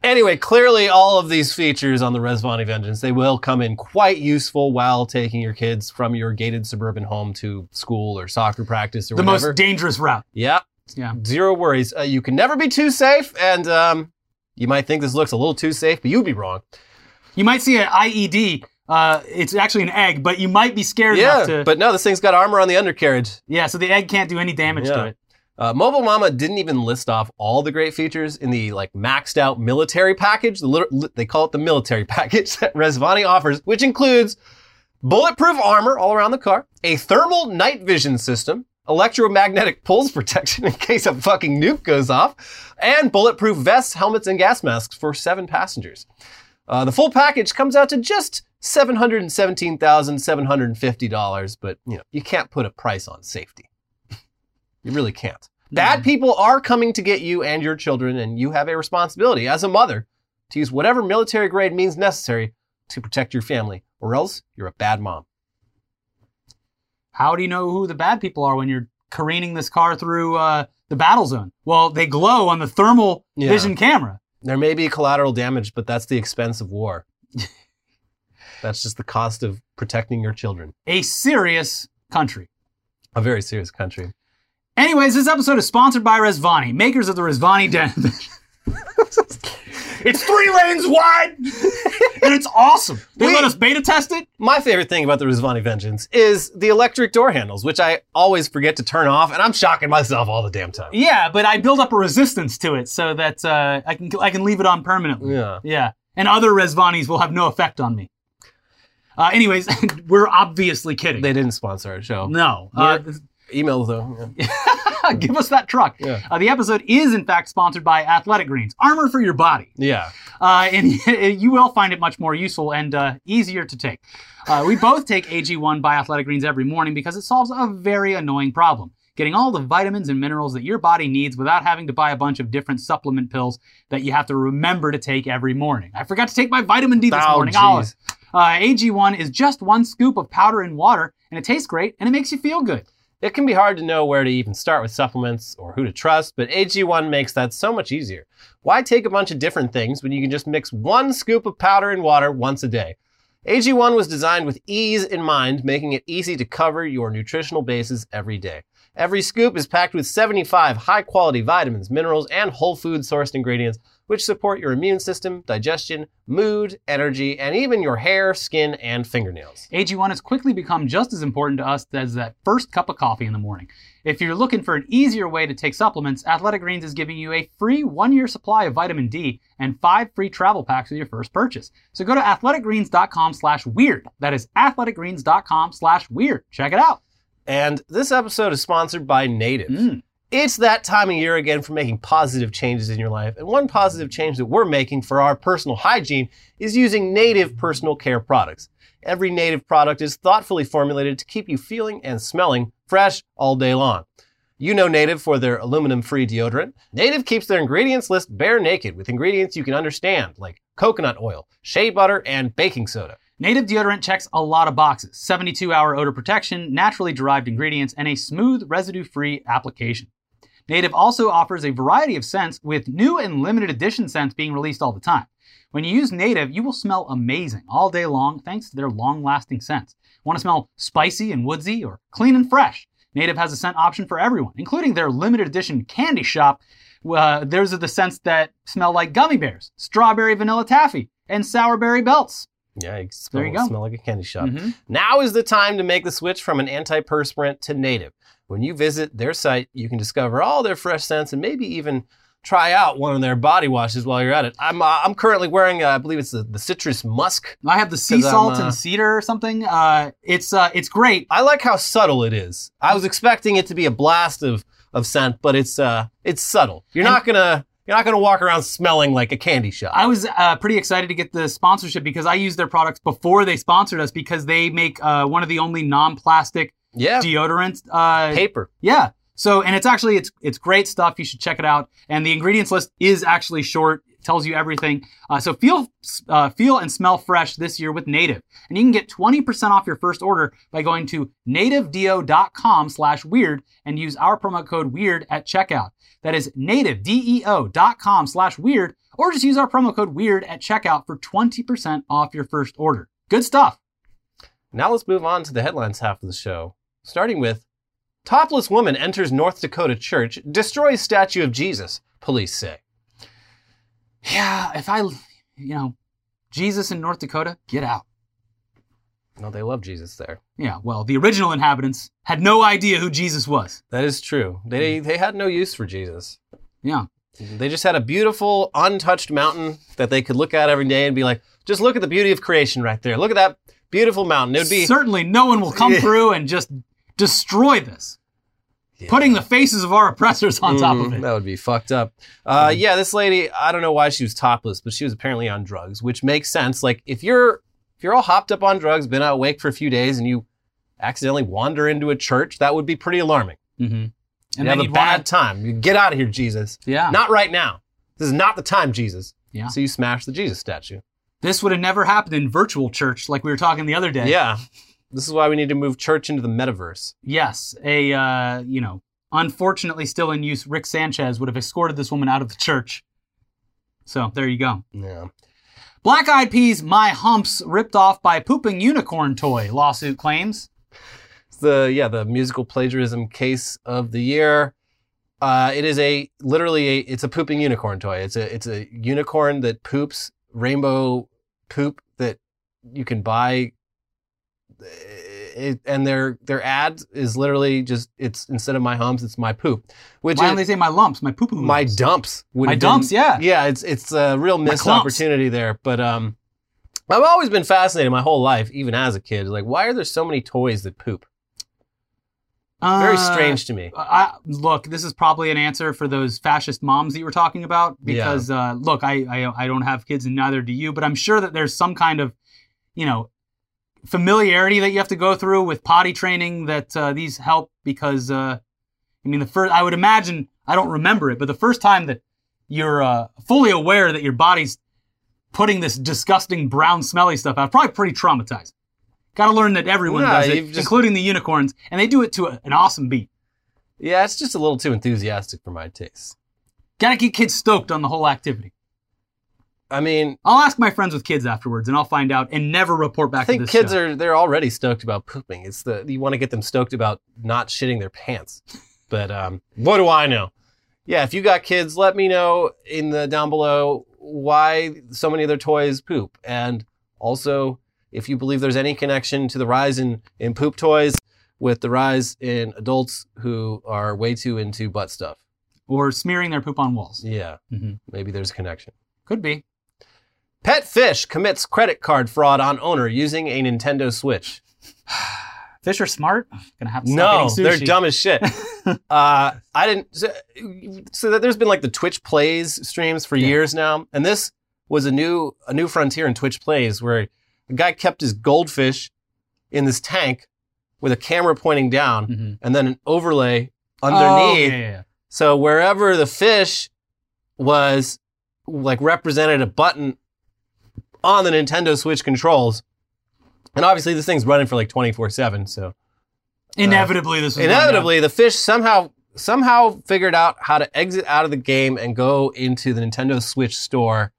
Speaker 1: Anyway, clearly all of these features on the Rezvani Vengeance, they will come in quite useful while taking your kids from your gated suburban home to school or soccer practice or whatever.
Speaker 2: the
Speaker 1: whatever.
Speaker 2: most dangerous route.
Speaker 1: Yeah.
Speaker 2: Yeah.
Speaker 1: Zero worries. Uh, you can never be too safe, and um, you might think this looks a little too safe, but you'd be wrong.
Speaker 2: You might see an IED. Uh, it's actually an egg, but you might be scared
Speaker 1: Yeah,
Speaker 2: enough to.
Speaker 1: but no, this thing's got armor on the undercarriage.
Speaker 2: yeah, so the egg can't do any damage to it.
Speaker 1: Uh, Mobile Mama didn't even list off all the great features in the like maxed out military package. The lit- they call it the military <laughs> package that Rezvani offers, which includes bulletproof armor all around the car, a thermal night vision system, electromagnetic pulse <laughs> protection in case a fucking nuke goes off, and bulletproof vests, helmets, and gas masks for seven passengers. Uh, the full package comes out to just seven hundred and seventeen thousand seven hundred and fifty dollars, but you know you can't put a price on safety. <laughs> you really can't. Bad people are coming to get you and your children, and you have a responsibility as a mother to use whatever military grade means necessary to protect your family, or else you're a bad mom.
Speaker 2: How do you know who the bad people are when you're careening this car through uh, the battle zone? Well, they glow on the thermal
Speaker 1: Yeah.
Speaker 2: vision camera.
Speaker 1: There may be collateral damage, but that's the expense of war. <laughs> that's just the cost of protecting your children.
Speaker 2: A serious country.
Speaker 1: A very serious country.
Speaker 2: Anyways, this episode is sponsored by Rezvani, makers of the Rezvani <laughs> Den. it's three lanes wide, and it's awesome. They
Speaker 1: Wait.
Speaker 2: let us beta test it.
Speaker 1: My favorite thing about the Rezvani Vengeance is the electric door handles, which I always forget to turn off, and I'm shocking myself all the damn time.
Speaker 2: Yeah, but I build up a resistance to it so that uh, I can I can leave it on permanently.
Speaker 1: Yeah.
Speaker 2: Yeah, and other Rezvanis will have no effect on me. Uh, anyways, <laughs> we're obviously kidding.
Speaker 1: They didn't sponsor our show.
Speaker 2: no, uh,
Speaker 1: Email though. Yeah. <laughs>
Speaker 2: give us that truck.
Speaker 1: Yeah.
Speaker 2: Uh, the episode is in fact sponsored by Athletic Greens, armor for your body.
Speaker 1: yeah.
Speaker 2: uh, and <laughs> you will find it much more useful and uh, easier to take. Uh, we both take AG1 by Athletic Greens every morning because it solves a very annoying problem. getting all the vitamins and minerals that your body needs without having to buy a bunch of different supplement pills that you have to remember to take every morning. I forgot to take my vitamin D this
Speaker 1: Oh,
Speaker 2: morning.
Speaker 1: jeez.
Speaker 2: Oh, uh, AG1 is just one scoop of powder in water, and it tastes great and it makes you feel good.
Speaker 1: It can be hard to know where to even start with supplements or who to trust, but AG1 makes that so much easier. Why take a bunch of different things when you can just mix one scoop of powder in water once a day? AG1 was designed with ease in mind, making it easy to cover your nutritional bases every day. Every scoop is packed with 75 high quality vitamins, minerals, and whole food sourced ingredients, which support your immune system, digestion, mood, energy, and even your hair, skin, and fingernails.
Speaker 2: AG1 has quickly become just as important to us as that first cup of coffee in the morning. If you're looking for an easier way to take supplements, Athletic Greens is giving you a free one year supply of vitamin D and five free travel packs with your first purchase. So go to athleticgreens.com slash weird. That is athleticgreens.com slash weird. Check it out.
Speaker 1: And this episode is sponsored by Native.
Speaker 2: Mm.
Speaker 1: It's that time of year again for making positive changes in your life. And one positive change that we're making for our personal hygiene is using native personal care products. Every native product is thoughtfully formulated to keep you feeling and smelling fresh all day long. You know Native for their aluminum free deodorant. Native keeps their ingredients list bare naked with ingredients you can understand, like coconut oil, shea butter, and baking soda.
Speaker 2: Native deodorant checks a lot of boxes 72 hour odor protection, naturally derived ingredients, and a smooth, residue free application. Native also offers a variety of scents with new and limited edition scents being released all the time. When you use Native, you will smell amazing all day long thanks to their long lasting scents. Want to smell spicy and woodsy or clean and fresh? Native has a scent option for everyone, including their limited edition candy shop. Uh, those are the scents that smell like gummy bears, strawberry vanilla taffy, and sour berry belts.
Speaker 1: Yeah, you
Speaker 2: There you go.
Speaker 1: smell like a candy shop.
Speaker 2: Mhm.
Speaker 1: Now is the time to make the switch from an antiperspirant to native. When you visit their site, you can discover all their fresh scents and maybe even try out one of their body washes while you're at it. I'm, uh, I'm currently wearing, uh, I believe it's the, the citrus musk.
Speaker 2: I have the sea salt
Speaker 1: uh,
Speaker 2: and cedar or something. Uh, it's uh, it's great.
Speaker 1: I like how subtle it is. I was expecting it to be a blast of, of scent, but it's, uh, it's subtle. You're not gonna, you're not gonna walk around smelling like a candy shop.
Speaker 2: I was uh, pretty excited to get the sponsorship because I used their products before they sponsored us because they make uh, one of the only non-plastic
Speaker 1: yeah,
Speaker 2: deodorant Uh,
Speaker 1: paper.
Speaker 2: yeah. So and it's actually it's it's great stuff. You should check it out. And the ingredients list is actually short. It tells you everything. Uh, so feel uh, feel and smell fresh this year with Native, and you can get 20% off your first order by going to nativedeo.com/weird and use our promo code weird at checkout. That is nativedeo.com slash weird, or just use our promo code weird at checkout for 20% off your first order. Good stuff.
Speaker 1: Now let's move on to the headlines half of the show, starting with Topless woman enters North Dakota church, destroys statue of Jesus, police say.
Speaker 2: Yeah, if I, you know, Jesus in North Dakota, get out.
Speaker 1: No, they love Jesus there.
Speaker 2: Yeah, well, the original inhabitants had no idea who Jesus was.
Speaker 1: That is true. They mm. they had no use for Jesus.
Speaker 2: Yeah.
Speaker 1: They just had a beautiful, untouched mountain that they could look at every day and be like, just look at the beauty of creation right there. Look at that beautiful mountain. It would be
Speaker 2: Certainly no one will come <laughs> through and just destroy this,
Speaker 1: Yeah.
Speaker 2: putting the faces of our oppressors on top of
Speaker 1: Mm,
Speaker 2: it.
Speaker 1: That would be fucked up. Uh, yeah, this lady, I don't know why she was topless, but she was apparently on drugs, which makes sense. Like if you're if you're all hopped up on drugs, been out awake for a few days, and you accidentally wander into a church, that would be pretty alarming.
Speaker 2: Mm-hmm.
Speaker 1: And you have a bad
Speaker 2: want
Speaker 1: time. You get out of here, Jesus.
Speaker 2: yeah.
Speaker 1: Not right now. This is not the time, Jesus.
Speaker 2: Yeah.
Speaker 1: So you smash the Jesus statue.
Speaker 2: This would have never happened in virtual church like we were talking the other day.
Speaker 1: Yeah. This is why we need to move church into the metaverse.
Speaker 2: Yes, a uh, you know, unfortunately still in use, Rick Sanchez would have escorted this woman out of the church. So there you go.
Speaker 1: Yeah.
Speaker 2: Black Eyed Peas, My Humps, ripped off by pooping unicorn toy. Lawsuit claims.
Speaker 1: It's the yeah the musical plagiarism case of the year. Uh, it is a literally a it's a pooping unicorn toy. It's a it's a unicorn that poops rainbow poop that you can buy. It, and their their ad is literally just it's instead of my humps it's my poop, which
Speaker 2: Why don't they say my lumps, my poo poo?
Speaker 1: my dumps.
Speaker 2: My
Speaker 1: have been-
Speaker 2: yeah.
Speaker 1: yeah. It's it's a real missed opportunity there. But um, I've always been fascinated my whole life, even as a kid. Like, why are there so many toys that poop? Very
Speaker 2: Uh,
Speaker 1: strange to me.
Speaker 2: I, look, this is probably an answer for those fascist moms that you were talking about. Because uh, look, I, I I don't have kids, and neither do you. But I'm sure that there's some kind of, you know, familiarity that you have to go through with potty training that uh, these help because, uh, I mean, the first, I would imagine, I don't remember it, but the first time that you're uh, fully aware that your body's putting this disgusting brown smelly stuff out, probably pretty traumatizing. Got to learn that everyone
Speaker 1: Yeah,
Speaker 2: does it,
Speaker 1: just-
Speaker 2: including the unicorns, and they do it to a, an awesome beat.
Speaker 1: Yeah, it's just a little too enthusiastic for my taste.
Speaker 2: Got to get kids stoked on the whole activity.
Speaker 1: I mean,
Speaker 2: I'll ask my friends with kids afterwards, and I'll find out and never report back
Speaker 1: I think
Speaker 2: to this
Speaker 1: kids
Speaker 2: show.
Speaker 1: are they're already stoked about pooping. It's the you want to get them stoked about not shitting their pants. <laughs> But um, what do I know? Yeah, if you got kids, let me know in the down below why so many of their toys poop, and also if you believe there's any connection to the rise in in poop toys with the rise in adults who are way too into butt stuff.
Speaker 2: or smearing their poop on walls.
Speaker 1: Yeah,
Speaker 2: hmm
Speaker 1: maybe there's a connection.
Speaker 2: Could be.
Speaker 1: Pet fish commits credit card fraud on owner using a Nintendo Switch. <sighs>
Speaker 2: Fish are smart. Gonna have to
Speaker 1: No, they're dumb as shit. <laughs> uh, I didn't. So, so that there's been like the Twitch Plays streams for
Speaker 2: Yeah.
Speaker 1: years now, and this was a new a new frontier in Twitch Plays where a guy kept his goldfish in this tank with a camera pointing down,
Speaker 2: Mhm.
Speaker 1: and then an overlay
Speaker 2: Oh,
Speaker 1: underneath.
Speaker 2: yeah, yeah, yeah.
Speaker 1: So wherever the fish was, like represented a button on the Nintendo Switch controls. And obviously, this thing's running for like 24 7. So
Speaker 2: Inevitably, this is
Speaker 1: inevitably, the fish somehow somehow figured out how to exit out of the game and go into the Nintendo Switch store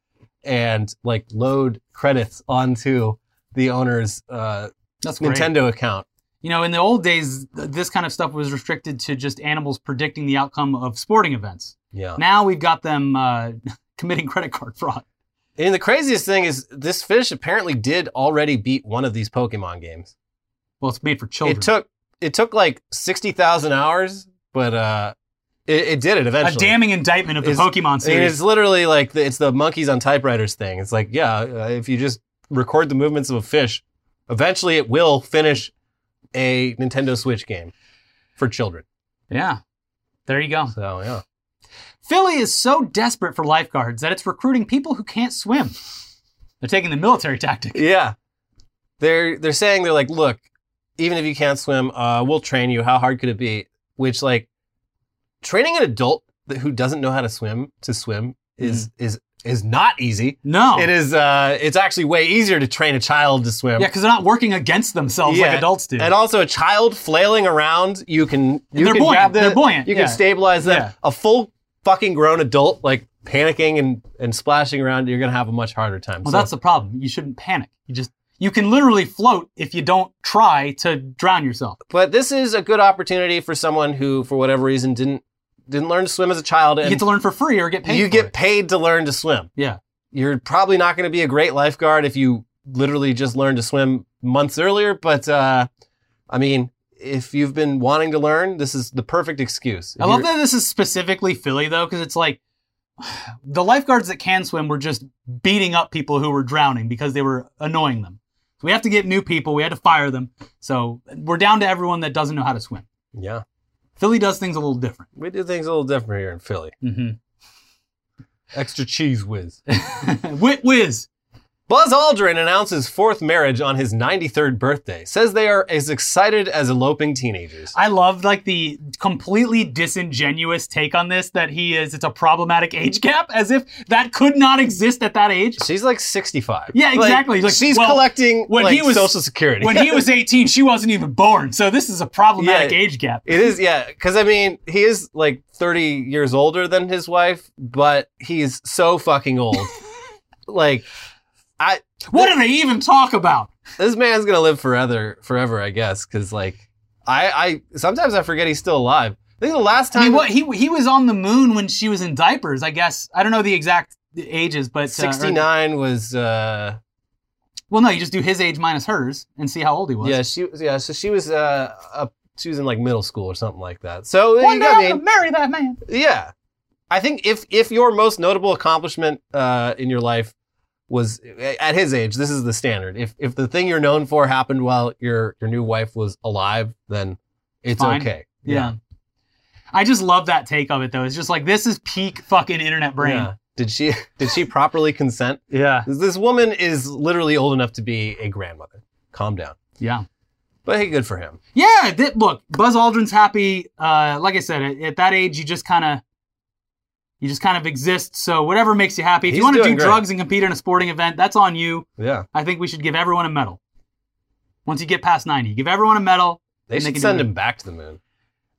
Speaker 1: and like load credits onto the owner's uh.
Speaker 2: That's great.
Speaker 1: Nintendo account.
Speaker 2: You know, in the old days, this kind of stuff was restricted to just animals predicting the outcome of sporting events.
Speaker 1: Yeah.
Speaker 2: Now we've got them uh, <laughs> committing credit card fraud.
Speaker 1: And the craziest thing is, this fish apparently did already beat one of these Pokemon games.
Speaker 2: Well, it's made for children.
Speaker 1: It took it took like sixty thousand hours, but uh, it, it did it eventually.
Speaker 2: a damning indictment of the
Speaker 1: It's-
Speaker 2: Pokemon series.
Speaker 1: it's literally like the, it's the monkeys on typewriters thing. It's like, yeah, uh, if you just record the movements of a fish, eventually it will finish a Nintendo Switch game for children.
Speaker 2: yeah. There you go.
Speaker 1: So yeah,
Speaker 2: Philly is so desperate for lifeguards that it's recruiting people who can't swim. They're taking the military tactic.
Speaker 1: yeah. They're they're saying they're like, look, even if you can't swim, uh, we'll train you. How hard could it be? Which like training an adult that, who doesn't know how to swim to swim is is is not easy.
Speaker 2: No.
Speaker 1: It is. Uh, it's actually way easier to train a child to swim.
Speaker 2: Yeah, because they're not working against themselves
Speaker 1: Yeah,
Speaker 2: like adults do.
Speaker 1: And also, a child flailing around, you can you
Speaker 2: They're
Speaker 1: can
Speaker 2: buoyant,
Speaker 1: grab the,
Speaker 2: they're buoyant,
Speaker 1: You
Speaker 2: yeah.
Speaker 1: can stabilize them.
Speaker 2: Yeah.
Speaker 1: A full fucking grown adult like panicking and and splashing around, you're gonna have a much harder time.
Speaker 2: well,
Speaker 1: So-
Speaker 2: that's the problem. You shouldn't panic. You just you can literally float if you don't try to drown yourself.
Speaker 1: but this is a good opportunity for someone who, for whatever reason, didn't didn't learn to swim as a child,
Speaker 2: You get to learn for free or get paid.
Speaker 1: you get
Speaker 2: it.
Speaker 1: paid to learn to swim.
Speaker 2: Yeah.
Speaker 1: You're probably not going to be a great lifeguard if you literally just learned to swim months earlier, but uh, I mean, if you've been wanting to learn, this is the perfect excuse.
Speaker 2: I love that this is specifically Philly though, because it's like <sighs> the lifeguards that can swim were just beating up people who were drowning because they were annoying them. So we have to get new people. We had to fire them. So we're down to everyone that doesn't know how to swim.
Speaker 1: Yeah.
Speaker 2: Philly does things a little different.
Speaker 1: We do things a little different here in Philly.
Speaker 2: Mm-hmm.
Speaker 1: Extra cheese whiz. <laughs>
Speaker 2: Wit whiz.
Speaker 1: Buzz Aldrin announces fourth marriage on his 93rd birthday. Says they are as excited as eloping teenagers.
Speaker 2: I love like the completely disingenuous take on this that he is it's a problematic age gap as if that could not exist at that age.
Speaker 1: She's like 65.
Speaker 2: Yeah, exactly. Like,
Speaker 1: she's
Speaker 2: well,
Speaker 1: collecting
Speaker 2: when
Speaker 1: like,
Speaker 2: he was-
Speaker 1: Social Security.
Speaker 2: When he was <laughs> 18, she wasn't even born. So this is a problematic
Speaker 1: Yeah.
Speaker 2: age gap.
Speaker 1: It is, yeah, because I mean, he is like 30 years older than his wife, but he's so fucking old. <laughs> like, I
Speaker 2: What do they even talk about?
Speaker 1: this man's gonna live forever, forever, I guess, because like, I, I sometimes I forget he's still alive. I think the last
Speaker 2: I
Speaker 1: time
Speaker 2: mean, what he he was on the moon when she was in diapers. I guess I don't know the exact ages, but uh,
Speaker 1: 69 was, uh,
Speaker 2: well, no, you just do his age minus hers and see how old he was.
Speaker 1: yeah, she, yeah, so she was, uh, up, she was in like middle school or something like that. So
Speaker 2: One
Speaker 1: you
Speaker 2: day I'm
Speaker 1: mean,
Speaker 2: gonna marry that man.
Speaker 1: Yeah. I think if if your most notable accomplishment uh, in your life was at his age, this is the standard. If if the thing you're known for happened while your your new wife was alive, then it's
Speaker 2: Fine.
Speaker 1: okay.
Speaker 2: Yeah. I just love that take of it though. It's just like this is peak fucking internet brain.
Speaker 1: Yeah. Did she did she properly consent?
Speaker 2: Yeah.
Speaker 1: This woman is literally old enough to be a grandmother. Calm down.
Speaker 2: Yeah.
Speaker 1: But hey, good for him.
Speaker 2: Yeah, th- look, Buzz Aldrin's happy. Uh, like I said, at, at that age, you just kind of, you just kind of exist. So whatever makes you happy. If
Speaker 1: He's
Speaker 2: you want to do
Speaker 1: great.
Speaker 2: drugs and compete in a sporting event, that's on you.
Speaker 1: Yeah.
Speaker 2: I think we should give everyone a medal. Once you get past 90, give everyone a medal.
Speaker 1: They
Speaker 2: And they
Speaker 1: send him back to the moon.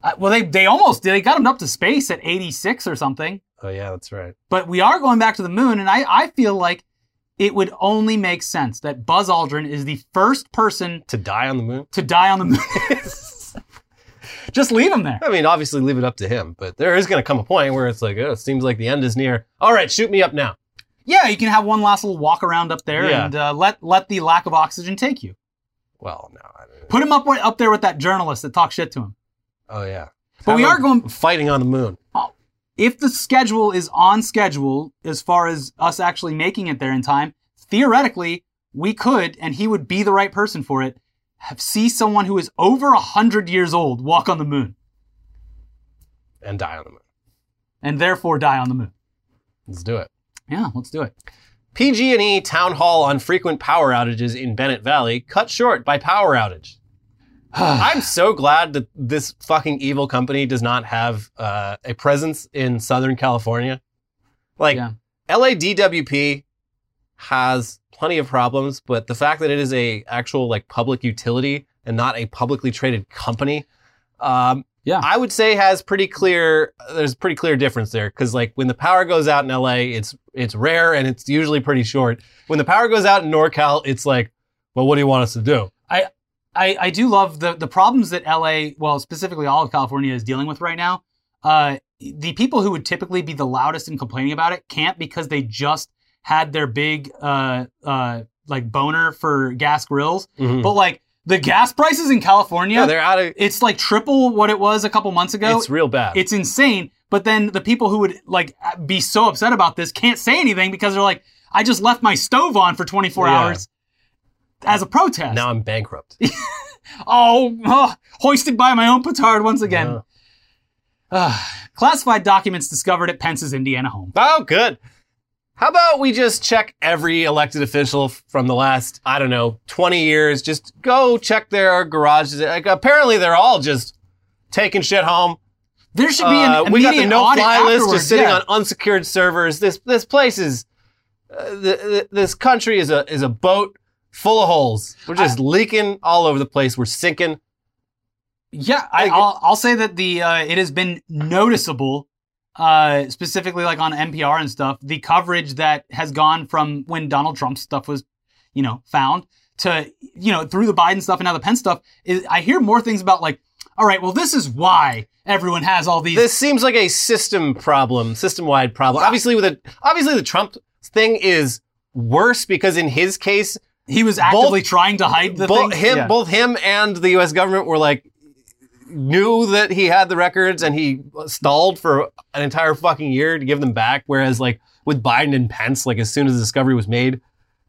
Speaker 2: Uh, well, they they almost did. They got him up to space at 86 or something.
Speaker 1: Oh yeah, that's right.
Speaker 2: But we are going back to the moon, and I, I feel like it would only make sense that Buzz Aldrin is the first person
Speaker 1: To die on the moon?
Speaker 2: to die on the <laughs> moon. <laughs> Just leave him there.
Speaker 1: I mean, obviously leave it up to him, but there is going to come a point where it's like, oh, it seems like the end is near. All right, shoot me up now.
Speaker 2: Yeah, you can have one last little walk around up there
Speaker 1: Yeah.
Speaker 2: and uh, let let the lack of oxygen take you.
Speaker 1: Well, no. I don't
Speaker 2: Put him up up there with that journalist that talks shit to him.
Speaker 1: Oh yeah.
Speaker 2: But we are going-
Speaker 1: fighting on the moon.
Speaker 2: If the schedule is on schedule as far as us actually making it there in time, theoretically we could, and he would be the right person for it. Have see someone who is over a hundred years old walk on the moon
Speaker 1: and die on the moon.
Speaker 2: and therefore die on the moon.
Speaker 1: Let's do it.
Speaker 2: Yeah, let's do it.
Speaker 1: PG&E town hall on frequent power outages in Bennett Valley cut short by power outage. <sighs> I'm so glad that this fucking evil company does not have uh, a presence in Southern California. Like
Speaker 2: Yeah.
Speaker 1: LADWP has plenty of problems, but the fact that it is a actual like public utility and not a publicly traded company, um,
Speaker 2: Yeah.
Speaker 1: I would say has pretty clear. There's a pretty clear difference there because like when the power goes out in LA, it's it's rare and it's usually pretty short. When the power goes out in NorCal, it's like, well, what do you want us to do?
Speaker 2: I, I do love the the problems that LA, well, specifically all of California is dealing with right now. Uh, the people who would typically be the loudest in complaining about it can't because they just had their big uh, uh, like boner for gas grills.
Speaker 1: Mhm.
Speaker 2: But like the gas prices in California,
Speaker 1: Yeah, they're out of.
Speaker 2: it's like triple what it was a couple months ago.
Speaker 1: It's real bad.
Speaker 2: It's insane. But then the people who would like be so upset about this can't say anything because they're like, I just left my stove on for 24
Speaker 1: Yeah.
Speaker 2: hours as a protest.
Speaker 1: now I'm bankrupt. <laughs>
Speaker 2: Oh, oh, hoisted by my own petard once again.
Speaker 1: Yeah.
Speaker 2: Ah, classified documents discovered at Pence's Indiana home.
Speaker 1: Oh, good. How about we just check every elected official from the last, I don't know, 20 years? Just go check their garages. Like, apparently, they're all just taking shit home.
Speaker 2: There should be an
Speaker 1: Uh,
Speaker 2: immediate
Speaker 1: we got the no-fly list just sitting
Speaker 2: yeah.
Speaker 1: on unsecured servers. This this place is uh, th- th- this country is a is a boat full of holes. We're just leaking all over the place. We're sinking.
Speaker 2: Yeah, I, I'll, I'll say that the uh, it has been noticeable, uh, specifically like on NPR and stuff, the coverage that has gone from when Donald Trump's stuff was, you know, found to you know through the Biden stuff and now the Pence stuff. Is I hear more things about like, all right, well, this is why everyone has all these.
Speaker 1: This seems like a system problem, system wide problem. Obviously, with a obviously the Trump thing is worse because in his case,
Speaker 2: he was actively trying to hide the
Speaker 1: both
Speaker 2: thing.
Speaker 1: him,
Speaker 2: Yeah.
Speaker 1: both him and the U.S. government were like knew that he had the records and he stalled for an entire fucking year to give them back. Whereas like with Biden and Pence, like as soon as the discovery was made,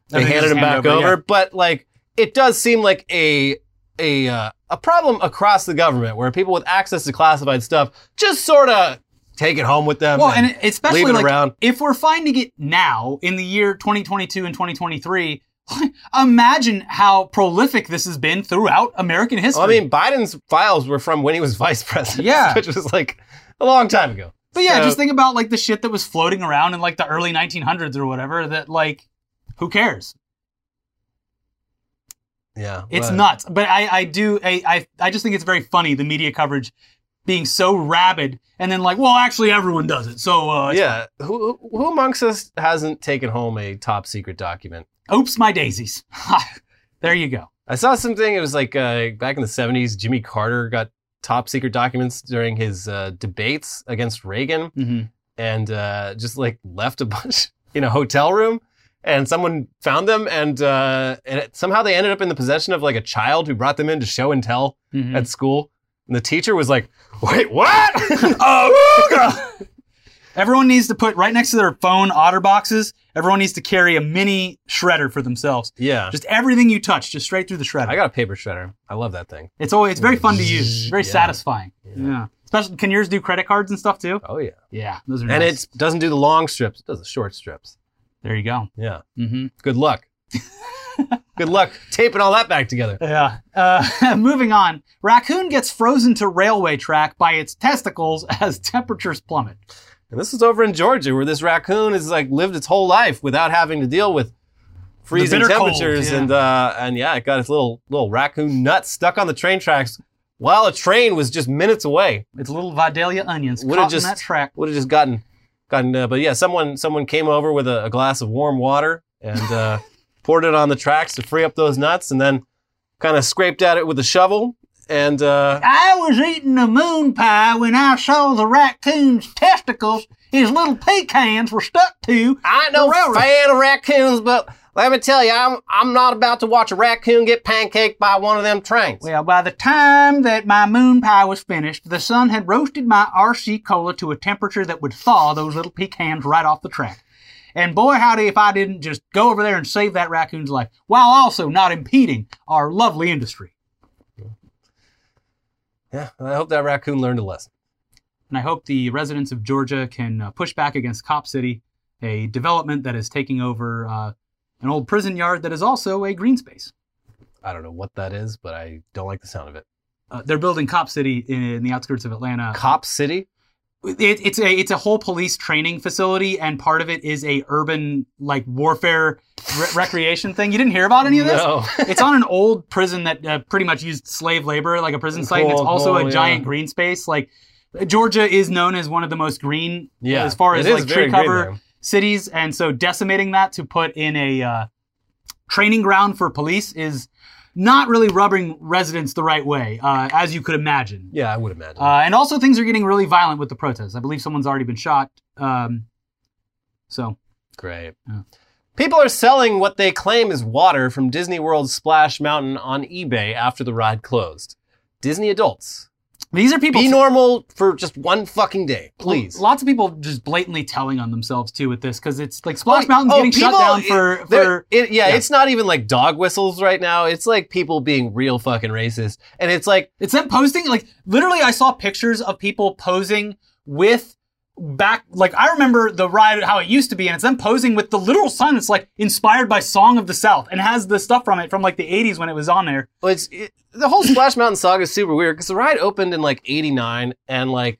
Speaker 1: they handed
Speaker 2: them
Speaker 1: him back over.
Speaker 2: over, yeah.
Speaker 1: But like it does seem like a a uh, a problem across the government where people with access to classified stuff just sort of take it home with them.
Speaker 2: Well, and especially
Speaker 1: leave it
Speaker 2: like
Speaker 1: around.
Speaker 2: if we're finding it now in the year 2022 and 2023, <laughs> imagine how prolific this has been throughout American history.
Speaker 1: Well, I mean, Biden's files were from when he was vice president.
Speaker 2: Yeah. <laughs>
Speaker 1: which was like a long time ago.
Speaker 2: but yeah,
Speaker 1: so-
Speaker 2: just think about like the shit that was floating around in like the early 1900s or whatever. That like, who cares?
Speaker 1: Yeah,
Speaker 2: It's
Speaker 1: but-
Speaker 2: nuts. But I, I do, I, I, I just think it's very funny the media coverage being so rabid, and then like, well, actually, everyone does it. So, uh,
Speaker 1: Yeah, who who amongst us hasn't taken home a top secret document?
Speaker 2: Oops, my daisies. <laughs> there you go.
Speaker 1: I saw something. It was like uh, back in the '70s. Jimmy Carter got top secret documents during his uh, debates against Reagan,
Speaker 2: hmm
Speaker 1: and uh, just like left a <laughs> bunch in a hotel room. And someone found them, and uh, and it, somehow they ended up in the possession of like a child who brought them in to show and tell
Speaker 2: hmm
Speaker 1: at school. And the teacher was like, "Wait, what? <laughs> oh,
Speaker 2: Everyone needs to put right next to their phone otter boxes. Everyone needs to carry a mini shredder for themselves.
Speaker 1: yeah."
Speaker 2: Just everything you touch, just straight through the shredder.
Speaker 1: I got a paper shredder. I love that thing.
Speaker 2: it's always it's very fun to use. Very
Speaker 1: Yeah.
Speaker 2: satisfying.
Speaker 1: Yeah.
Speaker 2: Yeah. Especially can yours do credit cards and stuff too?
Speaker 1: Oh yeah.
Speaker 2: Yeah, those are
Speaker 1: And
Speaker 2: nice.
Speaker 1: it doesn't do the long strips; it does the short strips.
Speaker 2: there you go.
Speaker 1: Yeah.
Speaker 2: Mm-hmm.
Speaker 1: Good luck. <laughs> Good luck taping all that back together.
Speaker 2: Yeah. Uh, <laughs> moving on. Raccoon gets frozen to railway track by its testicles <laughs> as temperatures plummet.
Speaker 1: And this is over in Georgia, where this raccoon has like lived its whole life without having to deal with freezing
Speaker 2: bitter cold,
Speaker 1: temperatures,
Speaker 2: yeah.
Speaker 1: and uh, and yeah, it got its little little raccoon nut stuck on the train tracks while a train was just minutes away.
Speaker 2: It's little Vidalia onions
Speaker 1: Would've
Speaker 2: caught
Speaker 1: just-
Speaker 2: in that track.
Speaker 1: Would have just gotten gotten. Uh, but yeah, someone someone came over with a, a glass of warm water and uh, <laughs> poured it on the tracks to free up those nuts, and then kind of scraped at it with a shovel. And uh,
Speaker 2: I was eating a moon pie when I saw the raccoon's testicles. His little pecans were stuck to.
Speaker 1: I ain't no
Speaker 2: The
Speaker 1: fan of raccoons, but let me tell you, I'm I'm not about to watch a raccoon get pancaked by one of them trains.
Speaker 2: Well, by the time that my moon pie was finished, the sun had roasted my RC cola to a temperature that would thaw those little pecans right off the track. And boy, howdy, if I didn't just go over there and save that raccoon's life, while also not impeding our lovely industry.
Speaker 1: Yeah, I hope that raccoon learned a lesson.
Speaker 2: And I hope the residents of Georgia can uh, push back against Cop City, a development that is taking over uh, an old prison yard that is also a green space.
Speaker 1: I don't know what that is, but I don't like the sound of it.
Speaker 2: Uh, they're building Cop City in, in the outskirts of Atlanta.
Speaker 1: Cop City?
Speaker 2: It, it's a it's a whole police training facility, and part of it is a urban like warfare re- recreation thing. You didn't hear about any of this?
Speaker 1: No. <laughs>
Speaker 2: it's on an old prison that uh, pretty much used slave labor, like a prison site. and it's also
Speaker 1: cool,
Speaker 2: a giant
Speaker 1: yeah.
Speaker 2: green space. Like Georgia is known as one of the most green
Speaker 1: yeah.
Speaker 2: as far as like tree cover cities, and so decimating that to put in a uh, training ground for police is not really rubbing residents the right way, uh, as you could imagine.
Speaker 1: Yeah, I would imagine.
Speaker 2: Uh, and also, things are getting really violent with the protests. I believe someone's already been shot. Um, so,
Speaker 1: Great.
Speaker 2: Yeah.
Speaker 1: People are selling what they claim is water from Disney World's Splash Mountain on eBay after the ride closed. Disney adults,
Speaker 2: these are people.
Speaker 1: be normal for just one fucking day, please.
Speaker 2: Lots of people just blatantly telling on themselves too with this because it's like Splash
Speaker 1: Oh,
Speaker 2: Mountain's
Speaker 1: oh,
Speaker 2: getting shut down for
Speaker 1: They're-
Speaker 2: for.
Speaker 1: it- yeah,
Speaker 2: yeah.
Speaker 1: it's not even like dog whistles right now. It's like people being real fucking racist. And it's like,
Speaker 2: It's them posting like literally. I saw pictures of people posing with back like I remember the ride how it used to be, and it's them posing with the literal sign that's like inspired by Song of the South and has the stuff from it from like the 80s when it was on there.
Speaker 1: well, it's it, the whole Splash Mountain saga is super weird because the ride opened in like 89 and like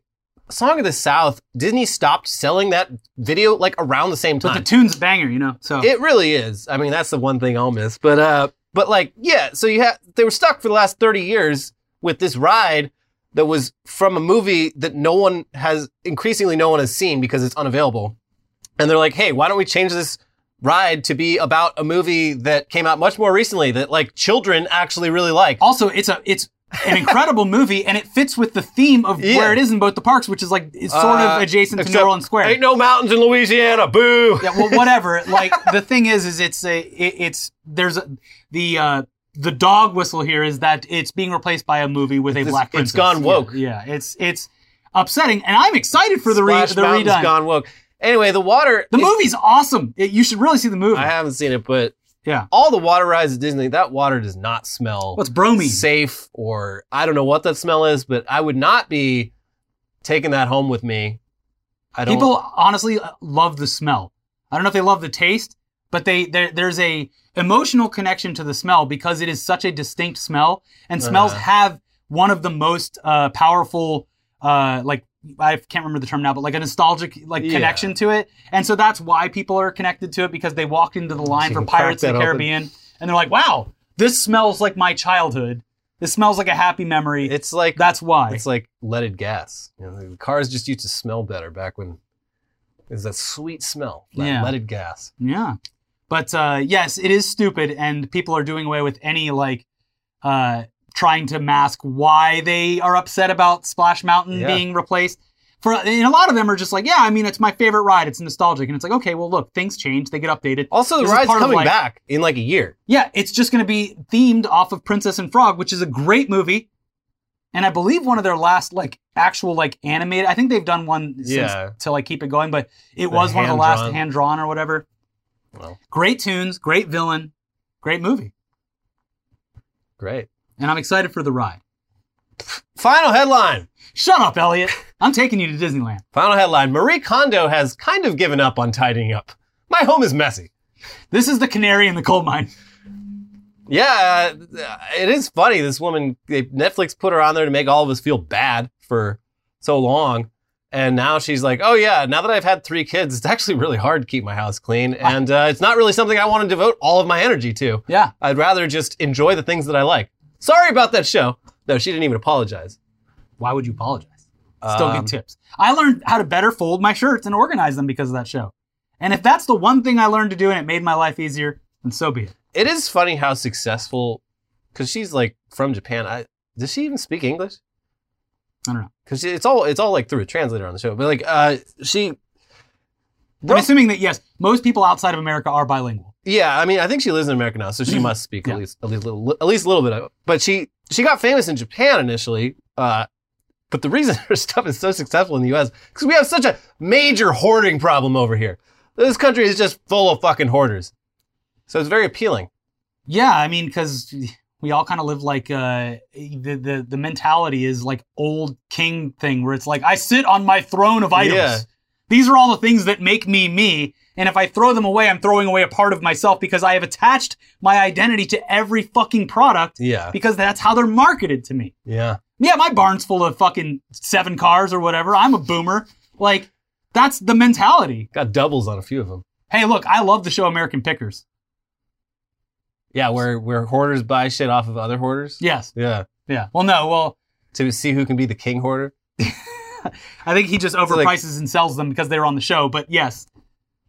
Speaker 1: Song of the South, Disney stopped selling that video like around the same time.
Speaker 2: But the tune's a banger, you know. So
Speaker 1: It really is. I mean, that's the one thing I'll miss. But uh, but like, yeah. So you have they were stuck for the last thirty years with this ride that was from a movie that no one has, increasingly no one has seen because it's unavailable. And they're like, hey, why don't we change this ride to be about a movie that came out much more recently that like children actually really like?
Speaker 2: also it's a it's an incredible <laughs> movie and it fits with the theme of
Speaker 1: Yeah.
Speaker 2: where it is in both the parks, which is like it's sort
Speaker 1: Uh,
Speaker 2: of adjacent to
Speaker 1: New
Speaker 2: Orleans Square.
Speaker 1: Ain't no mountains in Louisiana. Boo.
Speaker 2: yeah, well, whatever. like the thing is, is it's a it, it's there's a, the uh the dog whistle here is that it's being replaced by a movie with a black
Speaker 1: It's gone woke.
Speaker 2: Yeah, yeah, it's it's upsetting, and I'm excited for the re,
Speaker 1: Splash
Speaker 2: the
Speaker 1: Mountain's
Speaker 2: redone.
Speaker 1: gone woke. Anyway, the water.
Speaker 2: The
Speaker 1: it-
Speaker 2: movie's awesome. It- you should really see the movie.
Speaker 1: I haven't seen it, but
Speaker 2: yeah,
Speaker 1: all the water rides at Disney, that water does not smell
Speaker 2: what's bromine?
Speaker 1: safe or I don't know what that smell is, but I would not be taking that home with me. I don't.
Speaker 2: People honestly love the smell. I don't know if they love the taste, but they there, there's a emotional connection to the smell because it is such a distinct smell, and smells
Speaker 1: Uh-huh.
Speaker 2: have one of the most uh, powerful, uh, like I can't remember the term now, but like a nostalgic like
Speaker 1: Yeah.
Speaker 2: connection to it, and so that's why people are connected to it because they walked into the line for Pirates of the
Speaker 1: open.
Speaker 2: Caribbean, and they're like, "Wow, this smells like my childhood. This smells like a happy memory."
Speaker 1: it's like
Speaker 2: that's why.
Speaker 1: it's like leaded gas. You know, cars just used to smell better back when. Is that sweet smell? That
Speaker 2: Yeah.
Speaker 1: leaded gas.
Speaker 2: Yeah. But uh, yes, it is stupid, and people are doing away with any like uh, trying to mask why they are upset about Splash Mountain
Speaker 1: Yeah.
Speaker 2: being replaced. For and a lot of them are just like, yeah, I mean, it's my favorite ride. It's nostalgic, and it's like, okay, well, look, things change, they get updated.
Speaker 1: Also, the
Speaker 2: This is
Speaker 1: ride's coming
Speaker 2: life.
Speaker 1: back in like a year.
Speaker 2: Yeah, it's just going to be themed off of Princess and Frog, which is a great movie, and I believe one of their last like actual like animated. I think they've done one since
Speaker 1: Yeah.
Speaker 2: to like keep it going, but it
Speaker 1: The
Speaker 2: was one of the last hand drawn or whatever.
Speaker 1: Well,
Speaker 2: Great tunes, great villain, great movie.
Speaker 1: great.
Speaker 2: And I'm excited for the ride.
Speaker 1: Final headline.
Speaker 2: Shut up, Elliot. I'm taking you to Disneyland.
Speaker 1: Final headline. Marie Kondo has kind of given up on tidying up. My home is messy.
Speaker 2: This is the canary in the coal mine.
Speaker 1: Yeah, uh, it is funny. This woman, they, Netflix put her on there to make all of us feel bad for so long. And now she's like, oh, yeah, now that I've had three kids, it's actually really hard to keep my house clean. And uh, it's not really something I want to devote all of my energy to.
Speaker 2: Yeah.
Speaker 1: I'd rather just enjoy the things that I like. Sorry about that show. No, she didn't even apologize.
Speaker 2: Why would you apologize? Still
Speaker 1: Um,
Speaker 2: good tips. I learned how to better fold my shirts and organize them because of that show. And if that's the one thing I learned to do and it made my life easier, then so be it.
Speaker 1: It is funny how successful, because she's like from Japan. I, does she even speak English?
Speaker 2: I don't know.
Speaker 1: Because it's all it's all like through a translator on the show. But like, uh, she.
Speaker 2: I'm assuming that yes, most people outside of America are bilingual.
Speaker 1: Yeah, I mean, I think she lives in America now, so she must speak
Speaker 2: Yeah.
Speaker 1: at least at least, little, at least a little bit of it. But she she got famous in Japan initially. Uh, but the reason <laughs> her stuff is so successful in the U.S. because we have such a major hoarding problem over here. This country is just full of fucking hoarders, so it's very appealing.
Speaker 2: Yeah, I mean, because we all kind of live like uh, the, the the mentality is like old king thing, where it's like I sit on my throne of items.
Speaker 1: Yeah.
Speaker 2: These are all the things that make me me, and if I throw them away, I'm throwing away a part of myself because I have attached my identity to every fucking product
Speaker 1: Yeah,
Speaker 2: because that's how they're marketed to me.
Speaker 1: yeah.
Speaker 2: Yeah, my barn's full of fucking seven cars or whatever. I'm a boomer. Like that's the mentality.
Speaker 1: Got doubles on a few of them.
Speaker 2: Hey, look, I love the show American Pickers.
Speaker 1: Yeah, where where hoarders buy shit off of other hoarders.
Speaker 2: Yes.
Speaker 1: Yeah,
Speaker 2: Yeah. Well, no. Well,
Speaker 1: to see who can be the king hoarder. <laughs>
Speaker 2: I think he just
Speaker 1: like-
Speaker 2: overprices and sells them because they were on the show. But yes,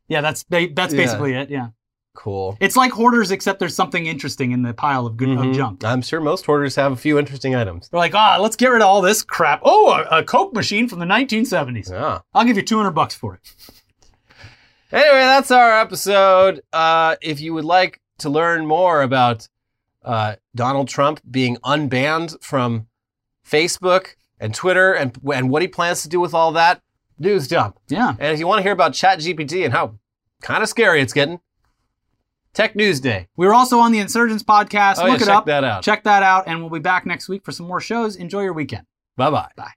Speaker 2: yeah, that's ba- that's
Speaker 1: Yeah.
Speaker 2: basically it. Yeah,
Speaker 1: Cool.
Speaker 2: it's like hoarders, except there's something interesting in the pile of good
Speaker 1: Mhm.
Speaker 2: of junk.
Speaker 1: I'm sure most hoarders have a few interesting items.
Speaker 2: They're like, ah, let's get rid of all this crap. Oh, a, a Coke machine from the 1970s.
Speaker 1: Yeah.
Speaker 2: I'll give you 200 bucks for it.
Speaker 1: Anyway, that's our episode. Uh, if you would like to learn more about uh, Donald Trump being unbanned from Facebook and Twitter and, and what he plans to do with all that, news dump.
Speaker 2: Yeah.
Speaker 1: And if you want to hear about ChatGPT and how kind of scary it's getting, Tech News Day.
Speaker 2: We're also on the Insurgents podcast.
Speaker 1: Oh, yeah,
Speaker 2: it
Speaker 1: check
Speaker 2: up.
Speaker 1: that out.
Speaker 2: Check that out, and we'll be back next week for some more shows. Enjoy your weekend.
Speaker 1: Bye bye.
Speaker 2: Bye.